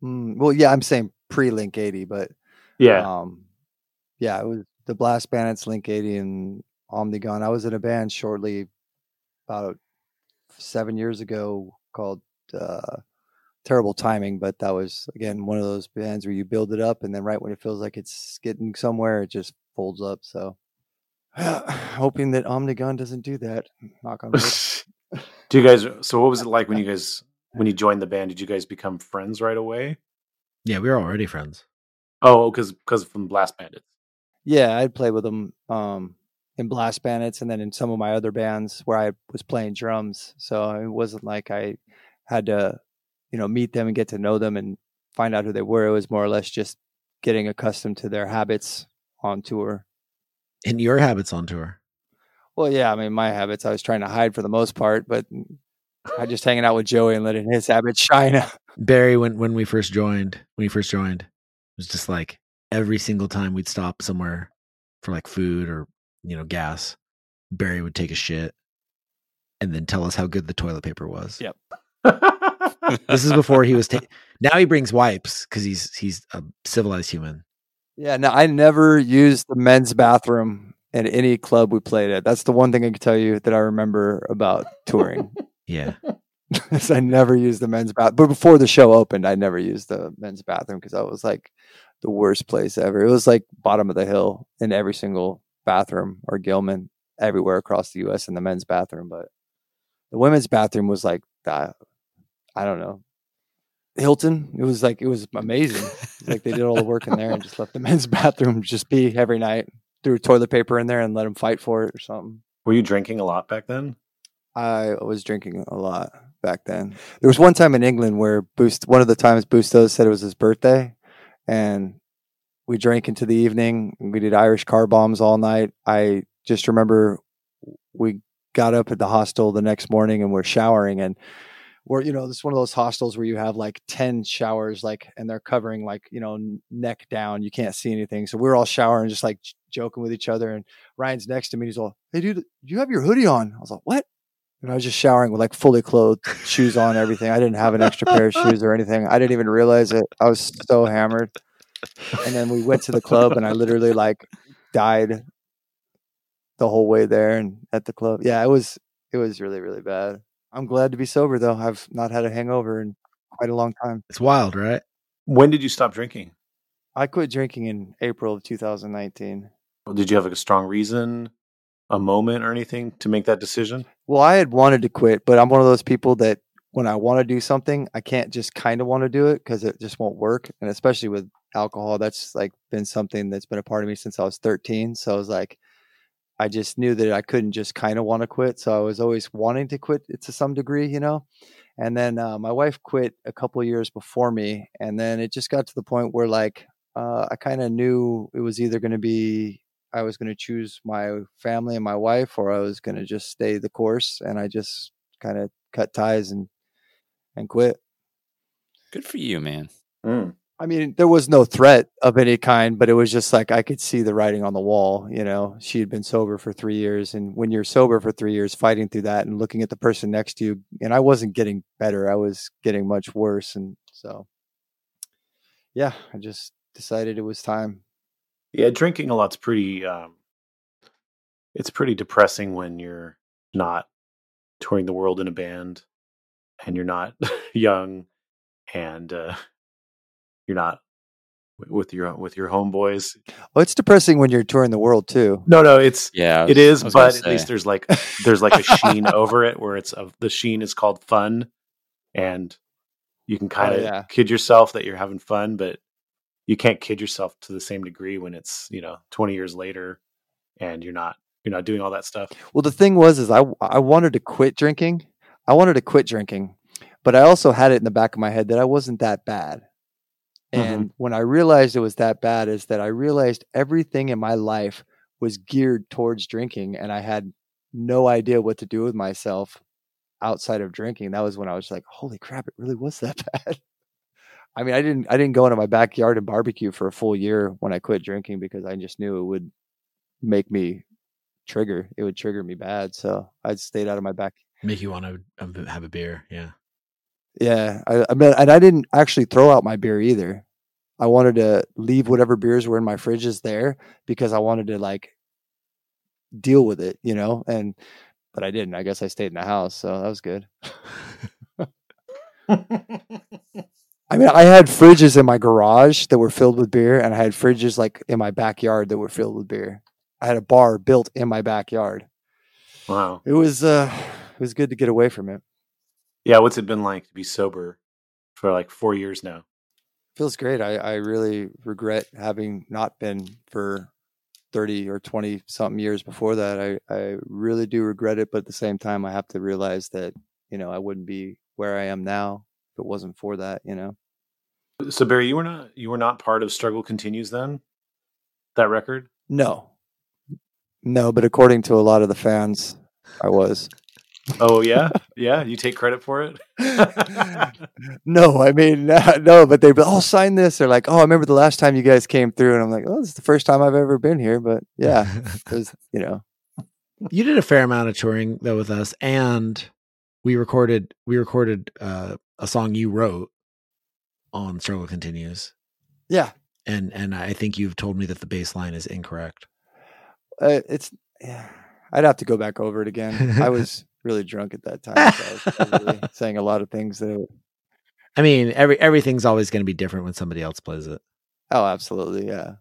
Mm, well, yeah, I'm saying pre Link 80, but yeah, um, yeah, it was the Blast Bandits, Link 80, and Omnigone. I was in a band shortly about seven years ago called uh, Terrible Timing, but that was again one of those bands where you build it up and then right when it feels like it's getting somewhere, it just folds up. So hoping that Omnigone doesn't do that. Knock on wood. do you guys? So what was it like when you guys when you joined the band? Did you guys become friends right away? Yeah, we were already friends. Oh, because because from Blast Bandits. Yeah, I'd play with them um, in Blast Bandits and then in some of my other bands where I was playing drums. So it wasn't like I had to, you know, meet them and get to know them and find out who they were. It was more or less just getting accustomed to their habits on tour. And your habits on tour? Well, yeah. I mean, my habits I was trying to hide for the most part, but I just hanging out with Joey and letting his habits shine. Barry, when when we first joined, when he first joined, it was just like every single time we'd stop somewhere for like food or you know gas, Barry would take a shit and then tell us how good the toilet paper was. Yep. This is before he was. Ta- now he brings wipes because he's he's a civilized human. Yeah, no, I never used the men's bathroom in any club we played at. That's the one thing I can tell you that I remember about touring. Yeah, is I never used the men's bath. But before the show opened, I never used the men's bathroom because I was like the worst place ever. It was like bottom of the hill in every single bathroom or Gilman everywhere across the U.S. in the men's bathroom. But the women's bathroom was like that. I don't know. Hilton. It was like it was amazing. It's like they did all the work in there and just left the men's bathroom just be every night. Threw toilet paper in there and let them fight for it or something. Were you drinking a lot back then? I was drinking a lot back then. There was one time in England where Boost, one of the times Bustos said it was his birthday, and we drank into the evening. We did Irish car bombs all night. I just remember we got up at the hostel the next morning and we're showering and we're you know this is one of those hostels where you have like 10 showers like and they're covering like you know neck down. You can't see anything. So we're all showering just like joking with each other. And ryan's next to me. He's all hey dude do you have your hoodie on. I was like what and i was just showering with like fully clothed shoes on everything. I didn't have an extra pair of shoes or anything. I didn't even realize it. I was so hammered. And then we went to the club and i literally like died the whole way there and at the club. Yeah it was it was really really bad. I'm glad to be sober though. I've not had a hangover in quite a long time. It's wild, right? When did you stop drinking? i quit drinking in april of 2019 Did you have like a strong reason, a moment, or anything to make that decision? well i had wanted to quit but i'm one of those people that when i want to do something i can't just kind of want to do it because it just won't work and especially with alcohol that's like been something that's been a part of me since i was 13 so i was like I just knew that I couldn't just kind of want to quit. So I was always wanting to quit to some degree, you know. And then uh, my wife quit a couple years before me, and then it just got to the point where like uh, I kind of knew it was either going to be I was going to choose my family and my wife, or I was going to just stay the course. And I just kind of cut ties and and quit. Good for you, man. Mm. I mean, there was no threat of any kind, but it was just like I could see the writing on the wall. You know, she had been sober for three years. And when you're sober for three years, fighting through that and looking at the person next to you, and I wasn't getting better, I was getting much worse. And so, yeah, I just decided it was time. Yeah, drinking a lot's pretty. Um, it's pretty depressing when you're not touring the world in a band, and you're not young, and uh, you're not with your with your homeboys. Well, it's depressing when you're touring the world too. No, no, it's Yeah, I it was- is, I was gonna but at least there's like there's like a sheen over it where it's of the sheen is called fun, and you can kind of Oh, yeah. kid yourself that you're having fun, but you can't kid yourself to the same degree when it's you know 20 years later and you're not you're not doing all that stuff. Well, the thing was, is I I wanted to quit drinking. I wanted to quit drinking, but I also had it in the back of my head that I wasn't that bad. Mm-hmm. And when I realized it was that bad, is that I realized everything in my life was geared towards drinking, and I had no idea what to do with myself outside of drinking. That was when I was like, "Holy crap! It really was that bad." I mean, I didn't I didn't go into my backyard and barbecue for a full year when I quit drinking because I just knew it would make me trigger. It would trigger me bad. So I stayed out of my back. Make you want to have a beer. Yeah. Yeah, I, I mean, and I didn't actually throw out my beer either. I wanted to leave whatever beers were in my fridges there because I wanted to like deal with it, you know. And but I didn't. I guess I stayed in the house, so that was good. I mean, I had fridges in my garage that were filled with beer, and I had fridges like in my backyard that were filled with beer. I had a bar built in my backyard. Wow. It was uh, it was good to get away from it. Yeah, what's it been like to be sober for like four years now? feels great. I, I really regret having not been for 30 or 20 something years before that. I, I really do regret it. But at the same time, I have to realize that, you know, I wouldn't be where I am now if it wasn't for that, you know? So Barry, you were not you were not part of Struggle Continues then? That record? No, no. But according to a lot of the fans, I was. Oh yeah, yeah. You take credit for it. no, I mean no, but they all oh, sign this. They're like, oh, I remember the last time you guys came through, and I'm like, oh, this is the first time I've ever been here. But yeah, because you know, You did a fair amount of touring though with us, and we recorded we recorded uh, a song you wrote on "Struggle Continues," yeah, and and I think you've told me that the bass line is incorrect. uh, it's. Yeah, I'd have to go back over it again. I was really drunk at that time, so I was probably saying a lot of things that. I mean, every everything's always going to be different when somebody else plays it. Oh, absolutely, yeah.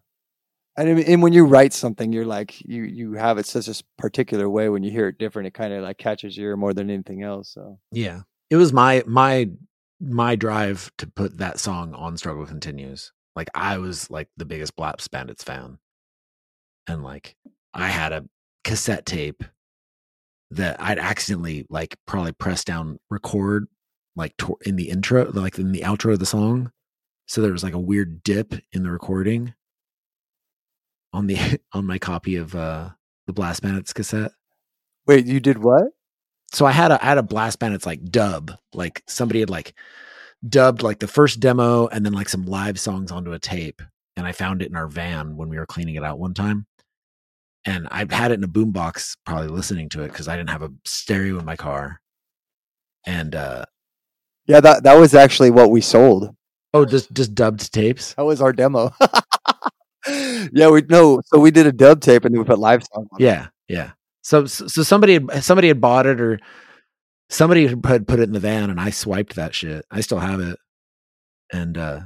And, and when you write something, you're like you you have it such a particular way. When you hear it different, it kind of like catches your ear more than anything else. So Yeah, it was my my my drive to put that song on "Struggle Continues." Like I was like the biggest Blast Bandits fan, and like I had a cassette tape that I'd accidentally like probably press down record like to- in the intro, like in the outro of the song. So there was like a weird dip in the recording on the on my copy of uh the Blast Bandits cassette. wait, you did what? So I had a I had a Blast Bandits like dub, like somebody had like dubbed like the first demo and then like some live songs onto a tape. And I found it in our van when we were cleaning it out one time. And I had it in a boombox, probably listening to it because I didn't have a stereo in my car. And uh Yeah, that that was actually what we sold. oh, just just dubbed tapes. That was our demo. yeah, we no. So we did a dub tape and then we put live songs. On it. Yeah, yeah. So so so somebody had somebody had bought it or somebody had put put it in the van and I swiped that shit. I still have it. And uh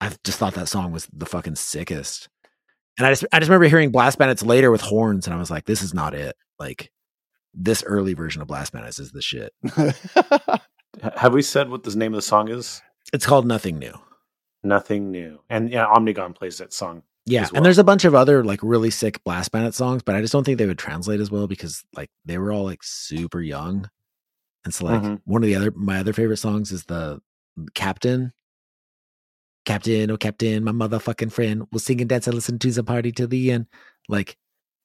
I just thought that song was the fucking sickest. And I just I just remember hearing Blast Bandits later with horns and I was like, this is not it. Like this early version of Blast Bandits is the shit. Have we said what the name of the song is? It's called Nothing New. Nothing new. And yeah, Omnigone plays that song. Yeah, well. and there's a bunch of other like really sick Blast Bandit songs, but I just don't think they would translate as well because like they were all like super young. And so like Mhm. one of the other my other favorite songs is the Captain. Captain, oh Captain, my motherfucking friend. We'll sing and dance and listen to the party till the end. Like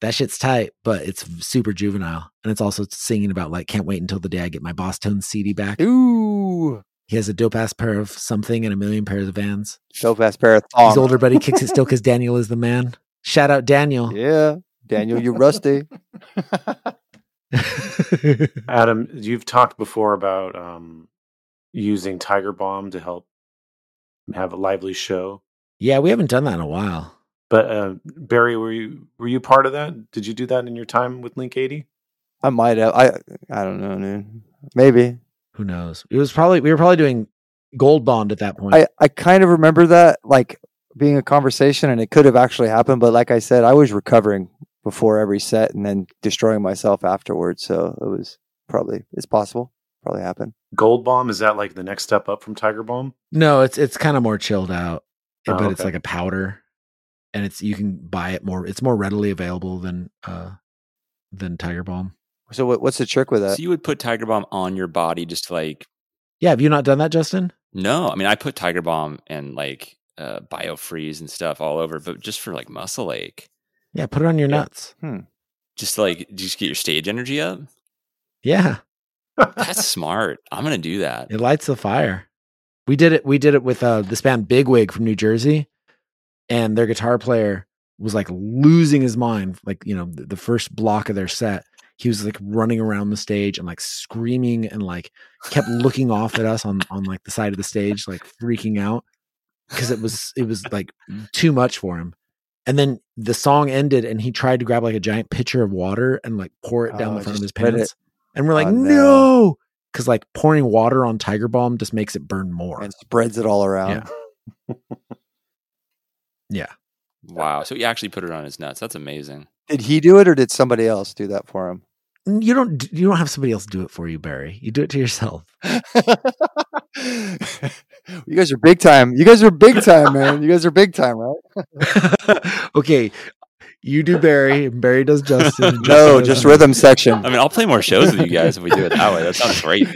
that shit's tight, but it's super juvenile. And it's also singing about like can't wait until the day I get my Boss Tone CD back. Ooh, He has a dope ass pair of something and a million pairs of vans. dope ass pair of He's thongs. older, but he kicks it still because Daniel is the man. Shout out Daniel. Yeah, Daniel, you're rusty. Adam, you've talked before about um, using Tiger Balm to help have a lively show. yeah, we haven't done that in a while. But uh, Barry, were you were you part of that? Did you do that in your time with Link 80? I might have. I I don't know, dude. Maybe. Who knows? It was probably we were probably doing Gold Bond at that point. I I kind of remember that like being a conversation, and it could have actually happened. But like I said, I was recovering before every set, and then destroying myself afterwards. So it was probably it's possible. Probably happened. Gold Bomb is that like the next step up from Tiger Balm? no, it's it's kind of more chilled out, Oh, but it's like a powder, and it's you can buy it more. It's more readily available than uh than Tiger Balm. So what, what's the trick with that? So you would put Tiger Balm on your body just to like Yeah, have you not done that, Justin? no, I mean I put Tiger Balm and like uh biofreeze and stuff all over, but just for like muscle ache. Yeah, put it on your Yeah. nuts. Just to, like just get your stage energy up. Yeah, That's smart. I'm gonna do that. it lights the fire. We did it. We did it with uh this band Bigwig from New Jersey, and their guitar player was like losing his mind. Like you know, the, the first block of their set, he was like running around the stage and like screaming and like kept looking off at us on on like the side of the stage, like freaking out because it was it was like too much for him. And then the song ended, and he tried to grab like a giant pitcher of water and like pour it down Oh, the front of his spread it. pants. And we're like, Oh, no. no, because like pouring water on Tiger Balm just makes it burn more. and spreads it all around. yeah. Wow. So he actually put it on his nuts. That's amazing. Did he do it, or did somebody else do that for him? You don't you don't have somebody else do it for you, Barry. You do it to yourself. you guys are big time. You guys are big time, man. You guys are big time, right? okay. You do Barry, and Barry does Justin. and No, Justin just does rhythm section. I mean, I'll play more shows with you guys if we do it that way. That sounds great.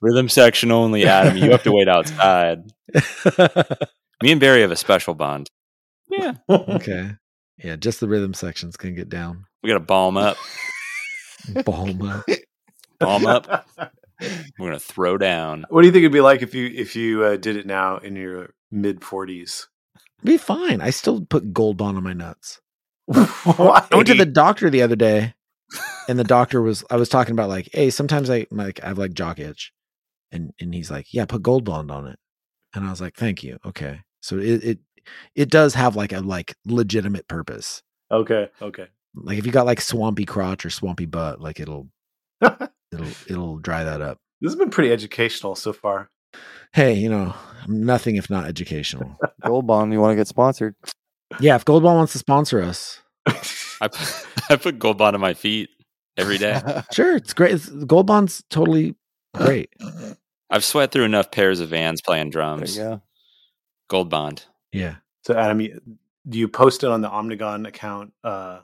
Rhythm section only, Adam. You have to wait outside. Me and Barry have a special bond. Yeah. okay. Yeah, just the rhythm sections can get down. We got to balm up. Balma. Palm up. We're gonna throw down. What do you think it'd be like if you if you uh, did it now in your mid forties? Be fine. I still put Gold Bond on my nuts. Why? I went to the doctor the other day, and the doctor was. I was talking about like, hey, sometimes I like I have like jock itch, and and he's like, yeah, put Gold Bond on it, and I was like, thank you, okay. So it it it does have like a like legitimate purpose. okay, okay. Like if you got like swampy crotch or swampy butt, like it'll it'll it'll dry that up. This has been pretty educational so far. Hey, you know, nothing if not educational. Gold Bond, you want to get sponsored? yeah, if Gold Bond wants to sponsor us, I put, I put gold bond on my feet every day. sure, it's great. It's, Gold Bond's totally great. I've sweat through enough pairs of vans playing drums. you go. Gold bond. Yeah. So Adam, you, do you post it on the Omnigone account? Uh,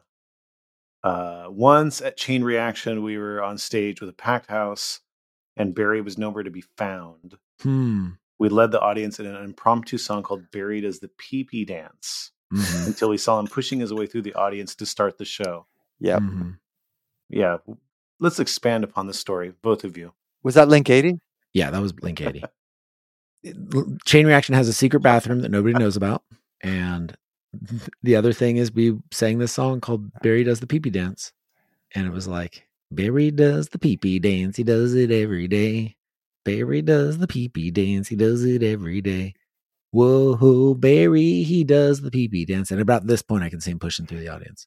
uh, once at Chain Reaction, we were on stage with a packed house, and Barry was nowhere to be found. Hmm. We led the audience in an impromptu song called "Barry Does the Pee Pee Dance" Mhm. until we saw him pushing his way through the audience to start the show. Yep. Mhm. Yeah, let's expand upon the story, both of you. Was that Link 80? Yeah, that was Link 80. Chain Reaction has a secret bathroom that nobody knows about. And the other thing is, we sang this song called Barry Does the Pee Pee Dance. And it was like, Barry does the pee pee dance. He does it every day. Barry does the pee pee dance. He does it every day. Whoa, Barry, he does the pee pee dance. And about this point, I can see him pushing through the audience.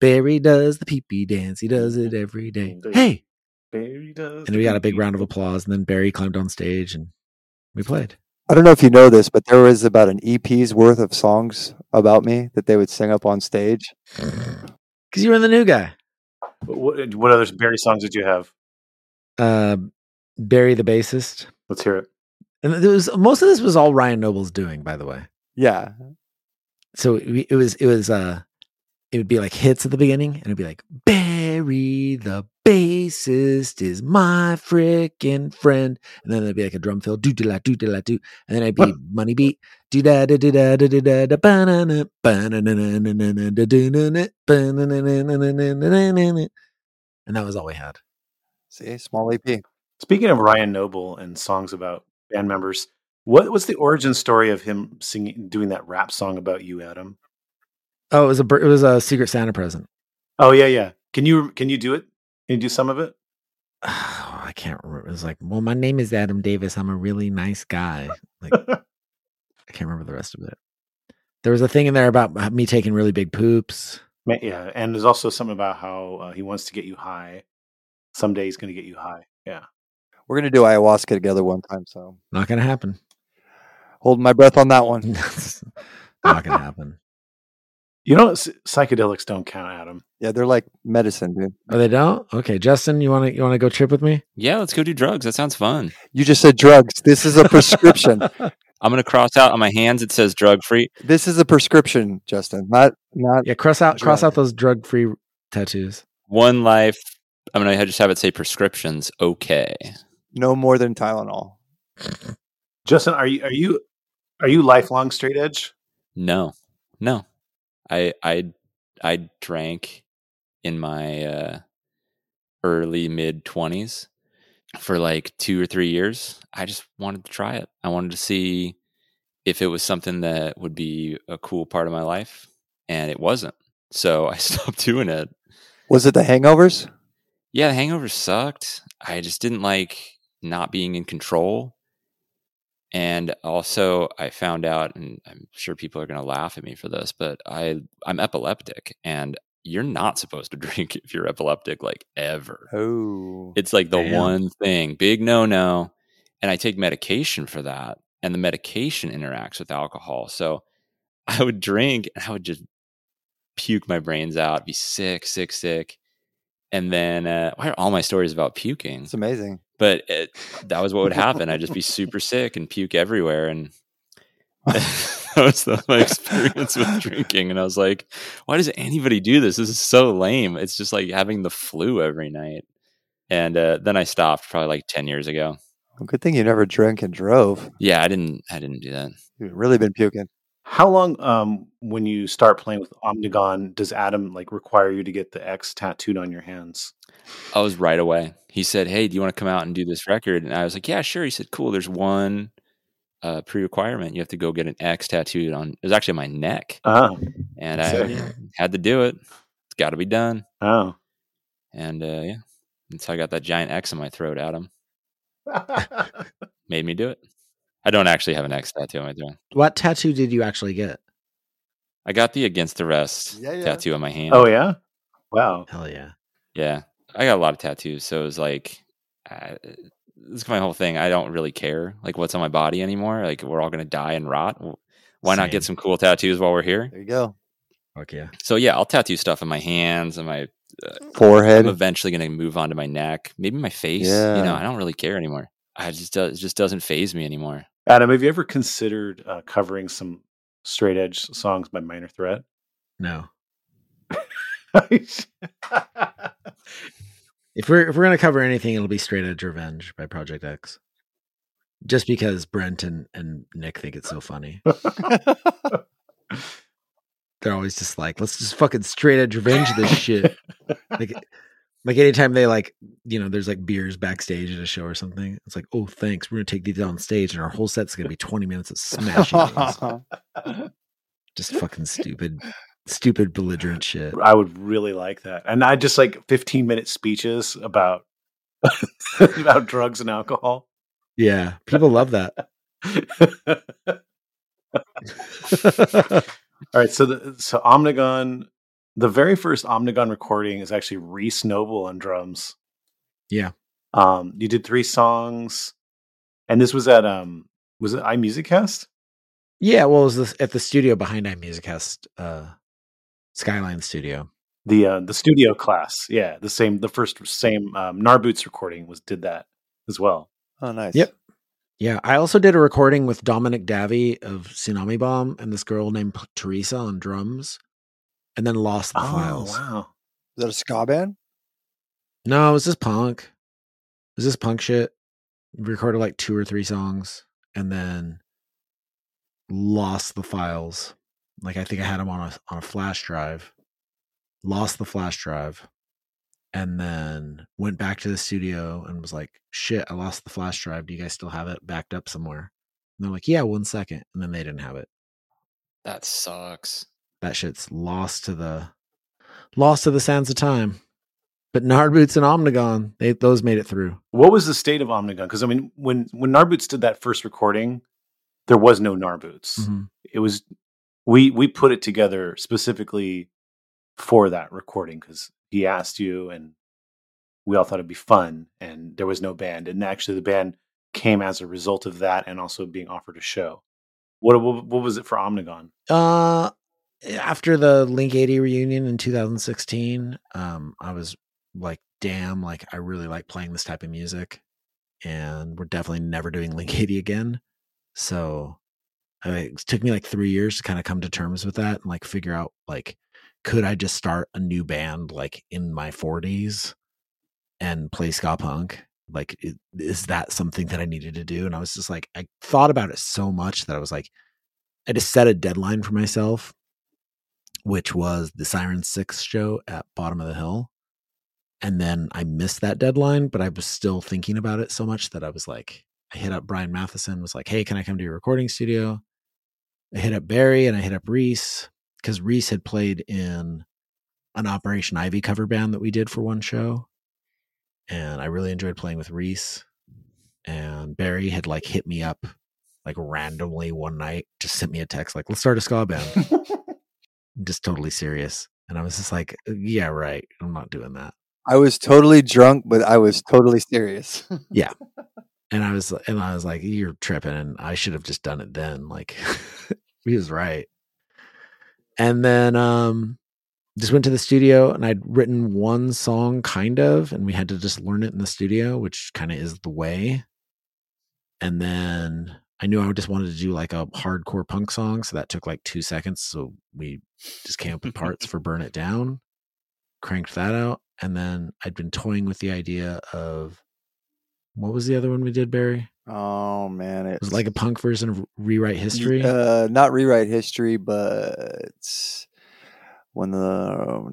Barry does the pee pee dance. He does it every day. Hey, Barry does. and we got a big round of applause. And then Barry climbed on stage and we played. I don't know if you know this, but there was about an EP's worth of songs about me that they would sing up on stage. Because you were the new guy. What, what other Barry songs did you have? Uh, Barry the bassist. Let's hear it. And there was most of this was all Ryan Noble's doing, by the way. Yeah. So it, it was it was uh it would be like hits at the beginning, and it'd be like Larry the bassist is my frickin' friend. And then there'd be like a drum fill, do da la do da la do. And then I'd be money beat, do da da da da da da da banana banana banana banana banana. And that was all we had. See, small AP. Speaking of Ryan Noble and songs about band members, what was the origin story of him singing, doing that rap song about you, Adam? Oh, it was a it was a Secret Santa present. Oh yeah, yeah. Can you can you do it? Can you do some of it? Oh, I can't remember. It was like, well, my name is Adam Davis. I'm a really nice guy. Like, I can't remember the rest of it. There was a thing in there about me taking really big poops. Yeah, and there's also something about how uh, he wants to get you high. Someday he's going to get you high. Yeah. We're gonna do ayahuasca together one time, so Not gonna happen. holding my breath on that one. Not gonna happen. You know, s- psychedelics don't count, Adam. Yeah, they're like medicine, dude. Oh, they don't. Okay, Justin, you want to you want to go trip with me? Yeah, let's go do drugs. That sounds fun. You just said drugs. This is a prescription. I'm gonna cross out on my hands. It says drug free. this is a prescription, Justin. Not not Yeah, cross out cross out those drug free tattoos. One life. I'm gonna just have it say prescriptions. Okay. no more than Tylenol. Justin, are you are you are you lifelong straight edge? No, no. I I I drank in my uh, early mid twenties for like two or three years. I just wanted to try it. I wanted to see if it was something that would be a cool part of my life, and it wasn't. So I stopped doing it. Was it the hangovers? Yeah, the hangovers sucked. I just didn't like not being in control. And also I found out and I'm sure people are going to laugh at me for this, but I I'm epileptic and you're not supposed to drink if you're epileptic like ever. Oh, It's like the Damn. one thing, big no-no. And I take medication for that and the medication interacts with alcohol. So I would drink and I would just puke my brains out, be sick, sick, sick. And then uh, why are all my stories about puking? it's amazing. But it, that was what would happen. I'd just be super sick and puke everywhere. And that was the, my experience with drinking. And I was like, why does anybody do this? This is so lame. It's just like having the flu every night. And uh, then I stopped probably like 10 years ago. Well, good thing you never drank and drove. Yeah, I didn't, I didn't do that. You've really been puking. How long, um, when you start playing with Omnigone, does Adam like require you to get the X tattooed on your hands? I was right away. He said, "Hey, do you want to come out and do this record?" And I was like, "Yeah, sure." He said, "Cool. There's one uh, pre-requirement. You have to go get an X tattooed on. It was actually on my neck, Oh, and I Sick. yeah, had to do it. It's got to be done. oh. And uh, yeah, and so I got that giant X in my throat. Adam made me do it. I don't actually have an X tattoo on my throat. What tattoo did you actually get? I got the against the rest Yeah, yeah. tattoo on my hand. oh yeah. Wow. Hell yeah. Yeah, I got a lot of tattoos, so it was like, uh, this is my whole thing. I don't really care like what's on my body anymore. Like we're all gonna die and rot. W- Why not get some cool tattoos while we're here? There you go. Fuck yeah. So yeah, I'll tattoo stuff on my hands and my. Forehead. I'm eventually gonna move on to my neck, maybe my face. You know, I don't really care anymore. I just does it just doesn't phase me anymore. Adam, have you ever considered uh, covering some straight edge songs by Minor Threat? No. If we're if we're gonna cover anything, it'll be Straight Edge Revenge by Project X. Just because Brent and, and Nick think it's so funny. They're always just like, let's just fucking straight edge revenge this shit. like like anytime they like, you know, there's like beers backstage at a show or something. It's like, oh thanks, we're gonna take these on stage and our whole set's gonna be 20 minutes of smashing. Just fucking stupid, stupid belligerent shit. I would really like that. And I just like 15 minute speeches about about drugs and alcohol. Yeah. People love that. All right, so the, so Omnigone, the very first Omnigone recording is actually Reese Noble on drums. Yeah. Um, you did three songs, and this was at um, was it iMusicast? Yeah, well, it was this, at the studio behind iMusicast uh, Skyline Studio. The uh, the studio class, yeah, the same, the first same um, Gnarboots recording was did that as well. Oh, nice. Yep. Yeah, I also did a recording with Dominic Davi of Tsunami Bomb and this girl named P- Teresa on drums, and then lost the Oh files. wow! Is that a ska band? No, it was just punk. It was just punk shit. We recorded like two or three songs, and then lost the files. Like I think I had them on a on a flash drive. Lost the flash drive, and then went back to the studio and was like, "Shit, I lost the flash drive. Do you guys still have it backed up somewhere?" And they're like, "Yeah, one second. And then they didn't have it. That sucks. That shit's lost to the lost to the sands of time. But Gnarboots and Omnigone, they those made it through. What was the state of Omnigone? Because I mean, when when Gnarboots did that first recording, there was no Gnarboots. Mhm. It was we we put it together specifically for that recording because he asked you, and we all thought it'd be fun. And there was no band, and actually the band came as a result of that, and also being offered a show. What what, what was it for Omnigone? Uh after the Link 80 reunion in 2016, um, I was like, damn, like I really like playing this type of music. And we're definitely never doing Link 80 again. So I, it took me like three years to kind of come to terms with that and like figure out like, could I just start a new band like in my 40s and play ska punk? Like, is that something that I needed to do? And I was just like, I thought about it so much that I was like, I just set a deadline for myself, which was the Siren Six show at Bottom of the Hill. And then I missed that deadline, but I was still thinking about it so much that I was like, I hit up Brian Matheson, was like, hey, can I come to your recording studio? I hit up Barry and I hit up Reese because Reese had played in an Operation Ivy cover band that we did for one show. And I really enjoyed playing with Reese. And Barry had like hit me up like randomly one night, just sent me a text like, let's start a ska band. just totally serious. And I was just like, uh, yeah, right. I'm not doing that. I was totally drunk, but I was totally serious. Yeah. And I was and I was like, you're tripping and I should have just done it then. Like he was right. And then um just went to the studio and I'd written one song kind of and we had to just learn it in the studio, which kind of is the way. And then I knew I just wanted to do like a hardcore punk song, so that took like 2 seconds, so we just came up with parts for Burn It Down, cranked that out, and then I'd been toying with the idea of What was the other one we did, Barry? Oh man, It was like a punk version of Rewrite History. Uh, not rewrite history, but when the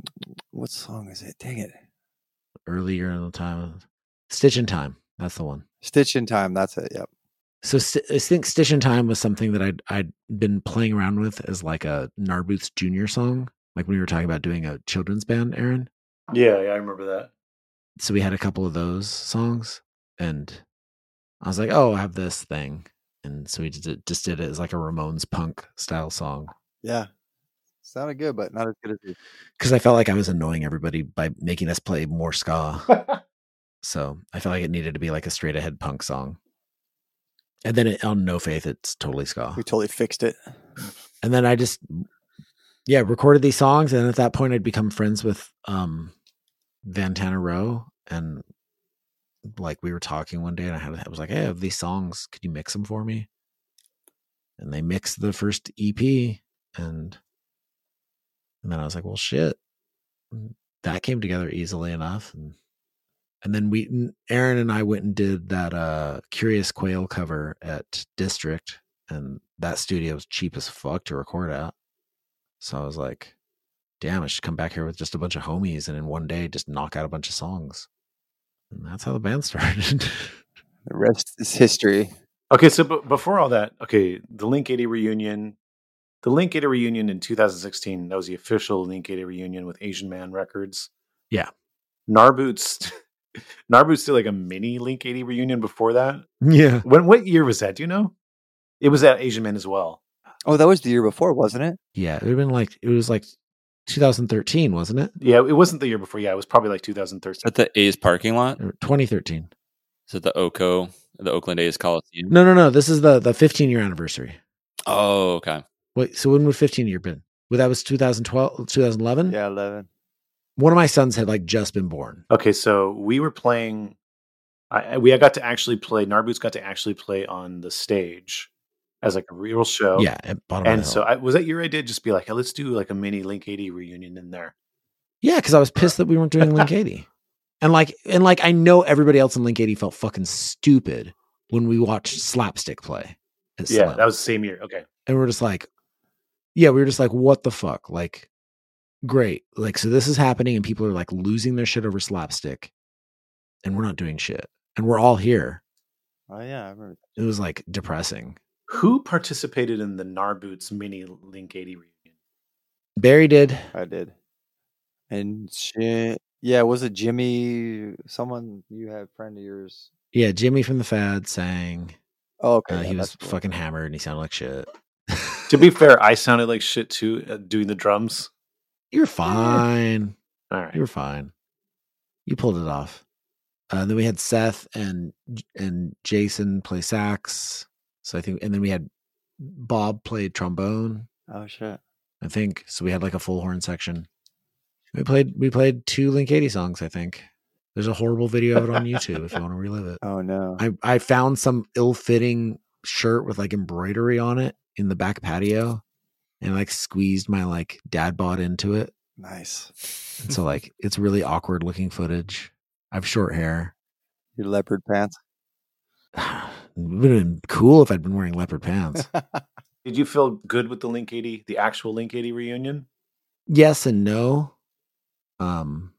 what song is it? Dang it, earlier in the time. Stitch in Time. That's the one. Stitch in Time. That's it. Yep. So St- I think Stitch in Time was something that I'd I'd been playing around with as like a Gnarboots Junior song, like when we were talking about doing a children's band, Aaron. Yeah, yeah, I remember that. So we had a couple of those songs, and I was like, "Oh, I have this thing," and so we just did, just did it as like a Ramones punk style song Yeah. Sounded good, but not as good as you. because I felt like I was annoying everybody by making us play more ska. so I felt like it needed to be like a straight ahead punk song. And then it, on No Faith, it's totally ska. We totally fixed it. and then I just yeah recorded these songs, and at that point I'd become friends with um Vantana Row, and like we were talking one day, and I had I was like, hey, I have these songs, could you mix them for me? And they mixed the first EP, and and then I was like, well, shit, that came together easily enough, and and then we Aaron and I went and did that uh Curious Quail cover at District and that studio was cheap as fuck to record at. So I was like, damn, I should come back here with just a bunch of homies and in one day just knock out a bunch of songs. And that's how the band started. The rest is history. Okay, so b- before all that, okay, the Link 80 reunion, the Link 80 reunion in 2016, that was the official Link 80 reunion with Asian Man Records. Yeah. Gnarboots, Gnarboots did like a mini Link 80 reunion before that. yeah. When what year was that? Do you know? It was at Asian Man as well. Oh, that was the year before, wasn't it? Yeah. It would have been like, it was like 2013, wasn't it? Yeah, it wasn't the year before. Yeah, it was probably like 2013. At the A's parking lot? 2013. Is it the Oco, the Oakland A's Coliseum? No, no, no. This is the, the 15 year anniversary. Oh, okay. Wait, so when would 15 year been? Well, that was 2012, 2011? Yeah, eleven. One of my sons had like just been born. Okay, so we were playing. I, we got to actually play. Gnarboots got to actually play on the stage as like a real show. Yeah. At bottom of and the so. I, was that your idea? just be like, hey, let's do like a mini Link 80 reunion in there. Yeah, because I was pissed that we weren't doing Link 80. And like and like I know everybody else in Link 80 felt fucking stupid when we watched slapstick play. Yeah, Slam. that was the same year. Okay. and we're just like, yeah, we were just like, what the fuck? Like, great. Like, so this is happening and people are like losing their shit over slapstick and we're not doing shit. And we're all here. Oh yeah, I remember. It was like depressing. Who participated in the Gnarboots mini Link 80 reunion? Barry did. I did. And shit. Yeah, was it Jimmy? Someone you had friend of yours? Yeah, Jimmy from the Fad sang. Oh, okay. Uh, yeah, he was cool. fucking hammered and he sounded like shit. To be fair, I sounded like shit too uh, doing the drums. You're fine. All right. You're fine. You pulled it off. Uh, then we had Seth and and Jason play sax. So I think, and then we had Bob played trombone. Oh shit. I think so. We had like a full horn section. We played we played two Link 80 songs. I think there's a horrible video of it on YouTube if you want to relive it. Oh no. I I found some ill-fitting shirt with like embroidery on it in the back patio, and like squeezed my like dad bod into it. Nice. And so like it's really awkward looking footage. I have short hair. Your leopard pants. It would have been cool if I'd been wearing leopard pants. Did you feel good with the Link 80, the actual Link 80 reunion? yes and no. Um,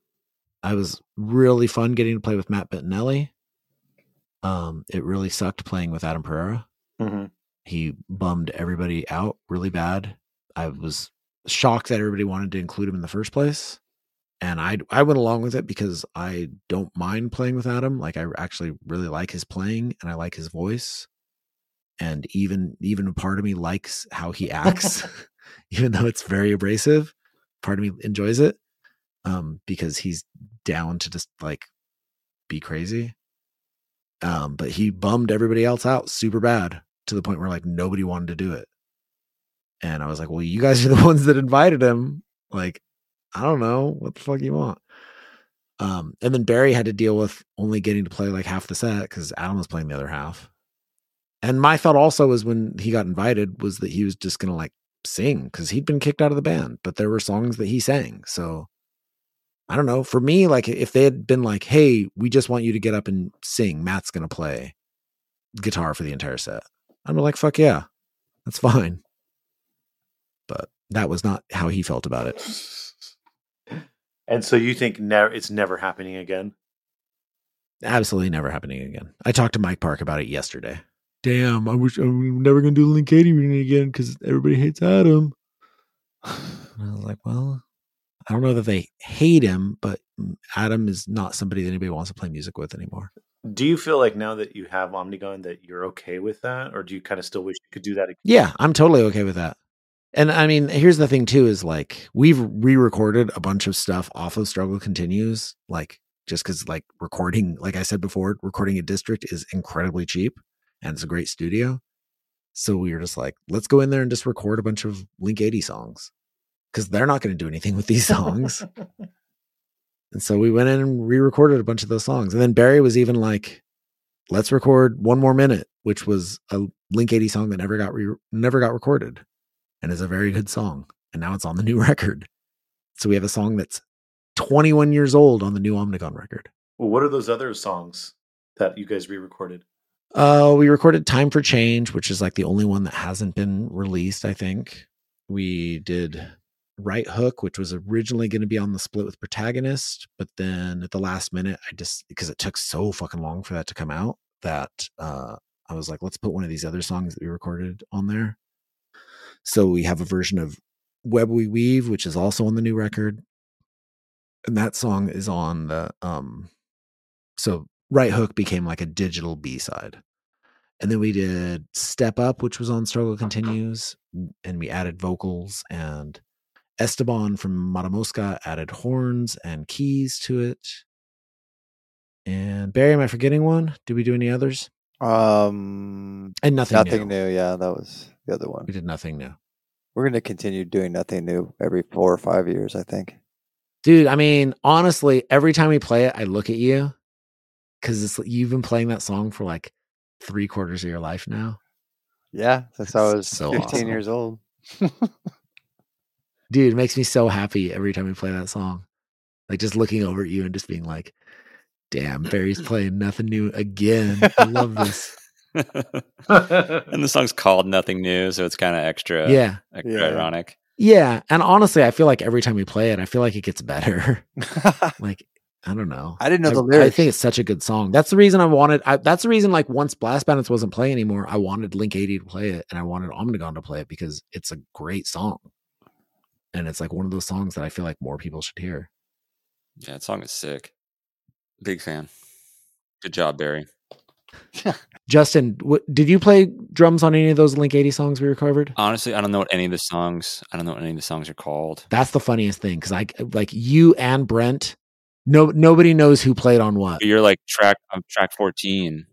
I was really fun getting to play with Matt Bettinelli. Um, it really sucked playing with Adam Pereira. Mm-hmm. He bummed everybody out really bad. I was shocked that everybody wanted to include him in the first place. And I I went along with it because I don't mind playing with Adam. Like I actually really like his playing and I like his voice. And even even a part of me likes how he acts, even though it's very abrasive. Part of me enjoys it. Um, because he's down to just like be crazy. Um, but he bummed everybody else out super bad to the point where like nobody wanted to do it. And I was like, well, you guys are the ones that invited him. Like, I don't know what the fuck you want. Um, and then Barry had to deal with only getting to play like half the set because Adam was playing the other half. And my thought also was when he got invited was that he was just gonna like sing because he'd been kicked out of the band, but there were songs that he sang. So I don't know. For me, like if they had been like, "Hey, we just want you to get up and sing," Matt's gonna play guitar for the entire set. I'm like, "Fuck yeah, that's fine." But that was not how he felt about it. And so you think never it's never happening again? Absolutely never happening again. I talked to Mike Park about it yesterday. Damn, I wish I'm never gonna do the Link 80 reunion again because everybody hates Adam. And I was like, well, I don't know that they hate him, but Adam is not somebody that anybody wants to play music with anymore. Do you feel like now that you have Omnigone that you're okay with that, or do you kind of still wish you could do that again? Yeah, I'm totally okay with that. And I mean, here's the thing too: is like we've re-recorded a bunch of stuff off of Struggle Continues, like just because like recording, like I said before, recording a district is incredibly cheap and it's a great studio. So we were just like, let's go in there and just record a bunch of Link 80 songs because they're not going to do anything with these songs. and so we went in and re-recorded a bunch of those songs. And then Barry was even like, let's record one more minute, which was a Link 80 song that never got re- never got recorded and is a very good song. And now it's on the new record. So we have a song that's 21 years old on the new Omnigone record. Well, what are those other songs that you guys re-recorded? Uh, we recorded Time for Change, which is like the only one that hasn't been released, I think. We did Right Hook, which was originally going to be on the split with Protagonist, but then at the last minute, I just because it took so fucking long for that to come out that uh I was like, let's put one of these other songs that we recorded on there. So we have a version of Web We Weave, which is also on the new record. And that song is on the um so Right Hook became like a digital B side. And then we did Step Up, which was on Struggle Continues, and we added vocals and Esteban from Matamosca added horns and keys to it. And Barry, am I forgetting one? Did we do any others? Um, And nothing, nothing new. new. Yeah, that was the other one. We did nothing new. We're going to continue doing nothing new every four or five years, I think. Dude, I mean, honestly, every time we play it, I look at you because you've been playing that song for like three quarters of your life now. Yeah, since I was so 15 awesome. years old. Dude, it makes me so happy every time we play that song. Like just looking over at you and just being like, damn, Barry's playing nothing new again. I love this. and the song's called Nothing New, so it's kind of extra, Yeah. extra Yeah. ironic. Yeah. And honestly, I feel like every time we play it, I feel like it gets better. like, I don't know. I didn't know the lyrics. I think it's such a good song. That's the reason I wanted. I, that's the reason, like, once Blast Bandits wasn't playing anymore, I wanted Link 80 to play it, and I wanted Omnigone to play it because it's a great song, and it's like one of those songs that I feel like more people should hear. Yeah, that song is sick. Big fan. Good job, Barry. Justin, what, did you play drums on any of those Link 80 songs we recovered? Honestly, I don't know what any of the songs. I don't know what any of the songs are called. That's the funniest thing because I like you and Brent. No, nobody knows who played on what. You're like track um, track 14.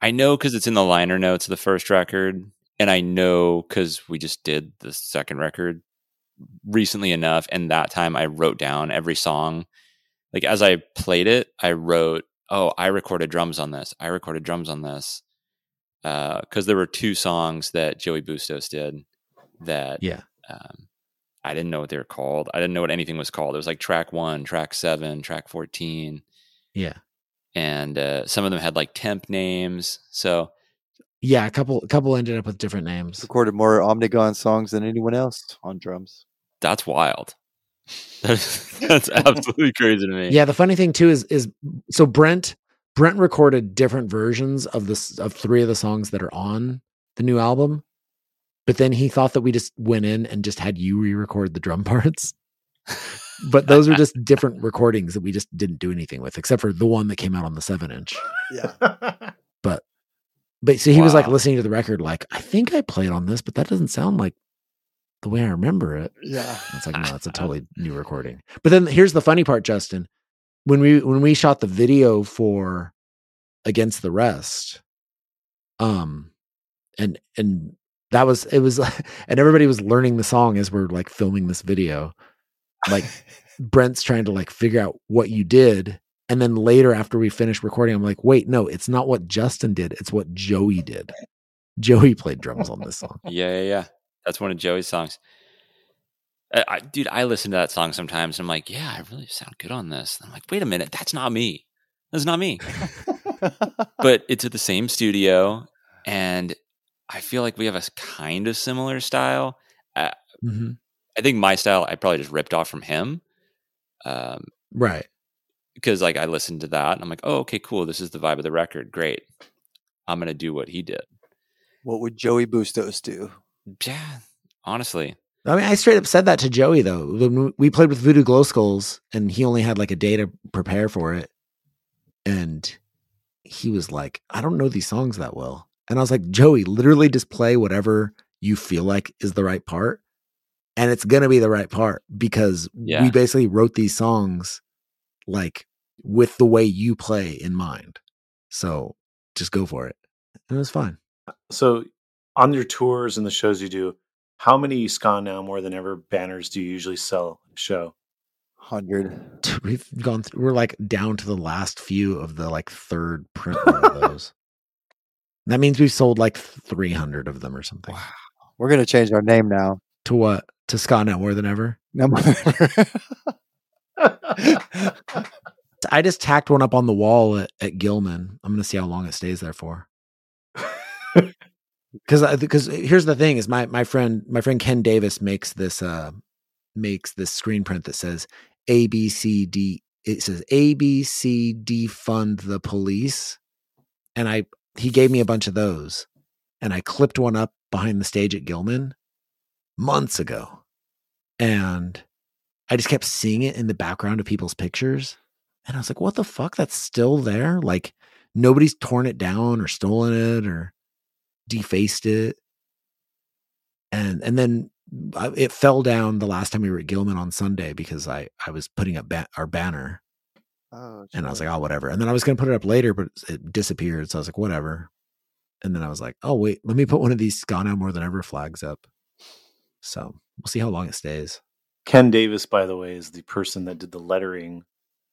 I know because it's in the liner notes of the first record, and I know because we just did the second record recently enough, and that time I wrote down every song. Like as I played it, I wrote, "Oh, I recorded drums on this. I recorded drums on this." Because there were two songs that Joey Bustos did that Yeah. um, I didn't know what they were called. I didn't know what anything was called. It was like track one, track seven, track 14 Yeah. and uh, some of them had like temp names. So Yeah. A couple, a couple ended up with different names. Recorded more Omnigone songs than anyone else on drums. that's wild. That's, that's absolutely crazy to me. Yeah, the funny thing too is is so Brent Brent recorded different versions of this of three of the songs that are on the new album, but then he thought that we just went in and just had you re-record the drum parts. But those are just different recordings that we just didn't do anything with, except for the one that came out on the seven inch. Yeah. But but so he was like listening to the record, like, I think I played on this, but that doesn't sound like the way I remember it. Yeah. It's like, no, it's a totally new recording. But then here's the funny part, Justin. When we when we shot the video for Against the Rest, um, and and that was it was and everybody was learning the song as we're like filming this video. Like Brent's trying to like figure out what you did. And then later after we finished recording, I'm like, wait, no, it's not what Justin did, it's what Joey did. Joey played drums on this song. Yeah, yeah, yeah. That's one of Joey's songs. I, I, dude, I listen to that song sometimes and I'm like, yeah, I really sound good on this. And I'm like, wait a minute, that's not me. That's not me. but it's at the same studio, and I feel like we have a kind of similar style. Uh, Mhm. I think my style I probably just ripped off from him. Um, Right. because like I listened to that and I'm like, oh, okay, cool. This is the vibe of the record. Great. I'm gonna do what he did. What would Joey Bustos do? Yeah, honestly. I mean, I straight up said that to Joey though. When we played with Voodoo Glow Skulls, and he only had like a day to prepare for it, and he was like, "I don't know these songs that well," and I was like, "Joey, literally just play whatever you feel like is the right part, and it's gonna be the right part because Yeah. we basically wrote these songs like with the way you play in mind. So just go for it, and it was fine." So, on your tours and the shows you do, how many Ska Now More Than Ever banners do you usually sell a show? Hundred. We've gone through, we're like down to the last few of the like third print of those. That means we've sold like 300 of them or something. We're gonna change our name now. To what? To Scott now more than ever. No more. I just tacked one up on the wall at, at Gilman. I'm going to see how long it stays there for. Because because here's the thing is my my friend my friend Ken Davis makes this uh makes this screen print that says A B C D it says A B C defund the police. And I he gave me a bunch of those. And I clipped one up behind the stage at Gilman months ago. And I just kept seeing it in the background of people's pictures. And I was like what the fuck? That's still there? Like nobody's torn it down or stolen it or defaced it. And and then I, it fell down the last time we were at Gilman on Sunday because I I was putting up ba- our banner. Oh, and I was like oh whatever. And then I was going to put it up later but it disappeared so I was like whatever. And then I was like oh wait let me put one of these Ska Now more than ever flags up. So we'll see how long it stays. Ken Davis, by the way, is the person that did the lettering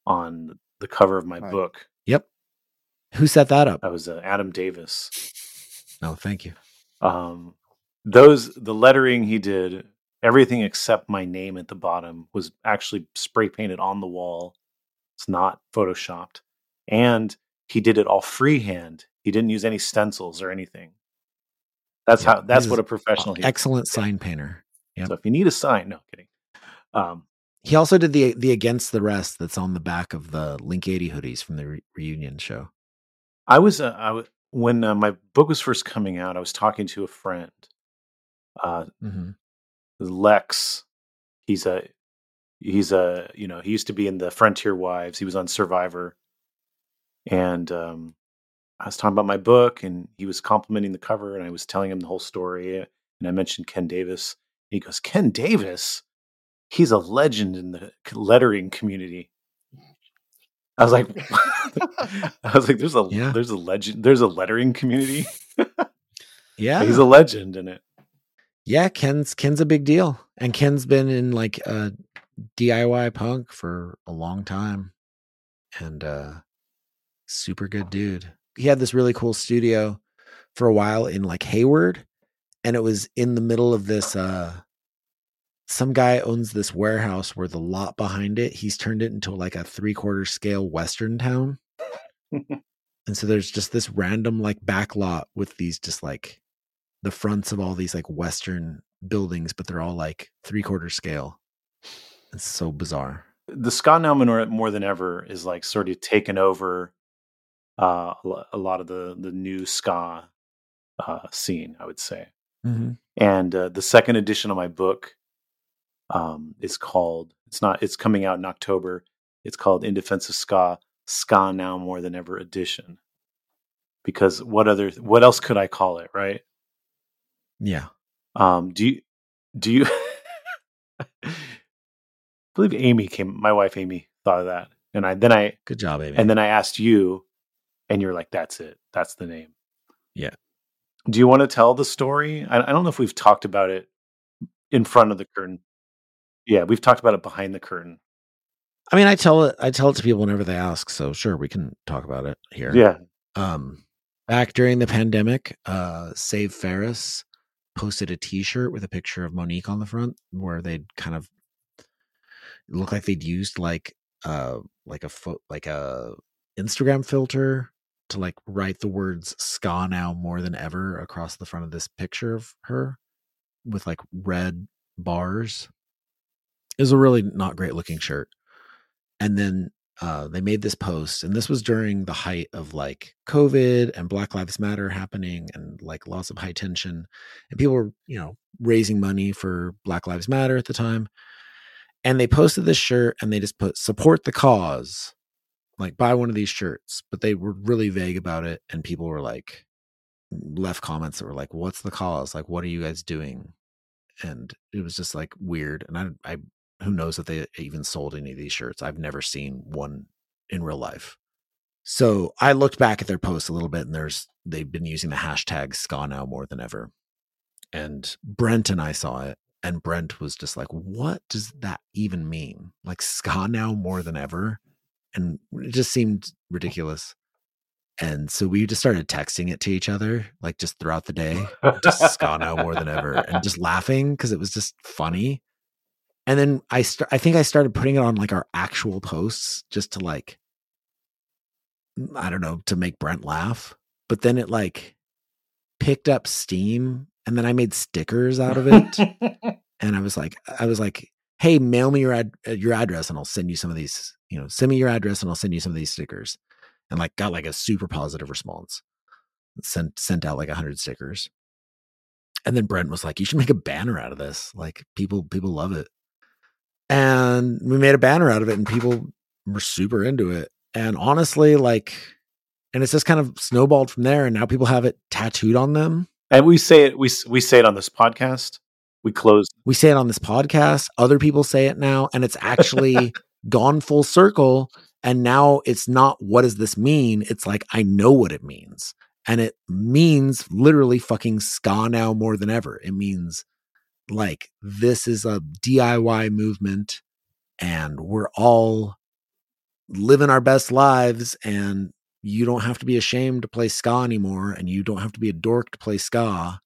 on the cover of my Right. book. yep. Who set that up? That was uh, Adam Davis. Oh thank you Um, those the lettering he did, everything except my name at the bottom was actually spray painted on the wall. It's not photoshopped, and he did it all freehand. He didn't use any stencils or anything. That's Yeah, how. That's what a professional. excellent sign painter Yep. So if you need a sign, no kidding. Um, he also did the the against the rest that's on the back of the Link 80 hoodies from the re- reunion show I was, uh, I was when uh, my book was first coming out. I was talking to a friend, uh, mm-hmm. Lex. He's a, he's a, you know, he used to be in the Frontier Wives. He was on Survivor, and um, I was talking about my book, and he was complimenting the cover, and I was telling him the whole story, and I mentioned Ken Davis. He goes, "Ken Davis, he's a legend in the lettering community." I was like, I was like, "There's a Yeah. there's a legend, there's a lettering community. yeah He's a legend in it." yeah ken's ken's a big deal and ken's been in like uh diy punk for a long time and uh super good dude he had this really cool studio for a while in like hayward and it was in the middle of this uh some guy owns this warehouse where the lot behind it he's turned it into like a three quarter scale western town and so there's just this random like back lot with these just like the fronts of all these like western buildings but they're all like three quarter scale it's so bizarre the ska now more, more than ever is like sort of taken over uh, a a lot of the the new ska uh, scene, I would say. mm-hmm. And uh, the second edition of my book um, is called. It's not. It's coming out in October. It's called In Defense of Ska: Ska Now More Than Ever Edition. Because what other? What else could I call it? Right? yeah Um, do you? Do you? I believe Amy came. My wife Amy thought of that, and I then I good job amy and then I asked you, and you're like, "That's it. That's the name." Yeah. Do you want to tell the story? I, I don't know if we've talked about it in front of the curtain. Yeah, we've talked about it behind the curtain. i mean i tell it i tell it to people whenever they ask so sure we can talk about it here Yeah. um back during the pandemic uh save ferris posted a T-shirt with a picture of Monique on the front, where they'd kind of look like they'd used like uh like a fo- like a Instagram filter to like write the words "ska now more than ever" across the front of this picture of her with like red bars. It was a really not great looking shirt. And then uh, they made this post, and this was during the height of like COVID and Black Lives Matter happening, and like lots of high tension, and people were you know raising money for Black Lives Matter at the time. And they posted this shirt, and they just put support the cause, like buy one of these shirts. But they were really vague about it, and people were like left comments that were like, "What's the cause? Like, what are you guys doing?" And it was just like weird. And I, I who knows that they even sold any of these shirts. I've never seen one in real life. So I looked back at their posts a little bit and there's they've been using the hashtag ska now more than ever. And Brent and I saw it and Brent was just like, what does that even mean? Like ska now more than ever? And it just seemed ridiculous. And so we just started texting it to each other, like just throughout the day, just ska now more than ever, and just laughing because it was just funny and then I st- I think I started putting it on like our actual posts just to like I don't know to make Brent laugh. But then it like picked up steam, and then I made stickers out of it. and I was like, I was like, hey, mail me your ad- uh, your address, and I'll send you some of these. You know, send me your address, and I'll send you some of these stickers. And like got like a super positive response. Sent sent out like a hundred stickers. And then Brent was like, "You should make a banner out of this. Like people people love it." And we made a banner out of it and people were super into it. And honestly like and it's just kind of snowballed from there and now people have it tattooed on them. And we say it we we say it on this podcast. We close. We say it on this podcast. Other people say it now and it's actually gone full circle. And now it's not what does this mean? It's like i know what it means. And it means literally fucking ska now more than ever. It means like this is a DIY movement and we're all living our best lives and you don't have to be ashamed to play ska anymore and you don't have to be a dork to play ska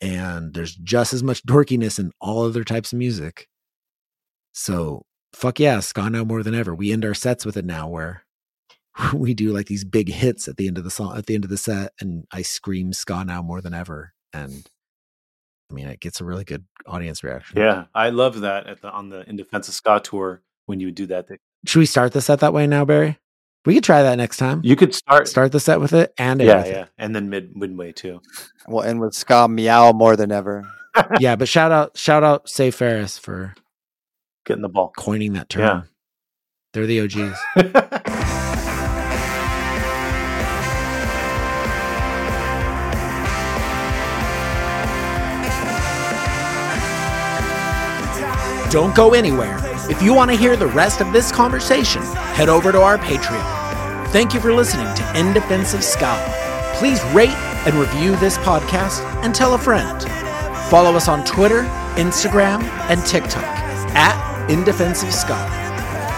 and there's just as much dorkiness in all other types of music. So fuck yeah ska now more than ever. We end our sets with it now where we do like these big hits at the end of the song at the end of the set and i scream ska now more than ever and I mean, it gets a really good audience reaction. Yeah, I love that at the on the In Defense of Ska tour when you would do that. Should we start the set that way now, Barry? We could try that next time. You could start start the set with it and yeah, yeah, it. and then mid midway too. Well, and with ska meow more than ever. yeah, but shout out, shout out, Save Ferris for getting the ball, coining that term. Yeah, they're the OGs. Don't go anywhere. If you want to hear the rest of this conversation, head over to our Patreon. Thank you for listening to In Defense of Ska. Please rate and review this podcast and tell a friend. Follow us on Twitter, Instagram, and TikTok at In Defense of Ska.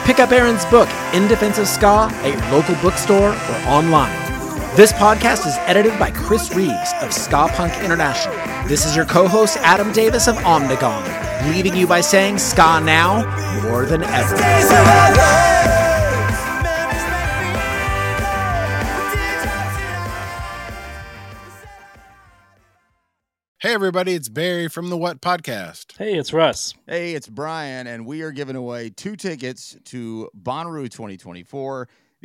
Pick up Aaron's book, In Defense of Ska, at your local bookstore or online. This podcast is edited by Chris Reeves of Ska Punk International. This is your co host, Adam Davis of Omnigone leaving you by saying ska now more than ever. Hey, everybody, it's Barry from the What Podcast. Hey, it's Russ. Hey, it's Brian, and we are giving away two tickets to Bonnaroo 2024.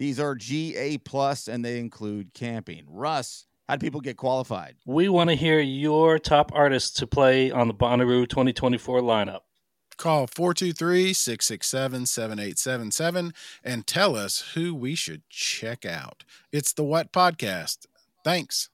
These are GA Plus, and they include camping. Russ, how do people get qualified? We want to hear your top artists to play on the Bonnaroo 2024 lineup. Call 423 667 7877 and tell us who we should check out. It's the What Podcast. Thanks.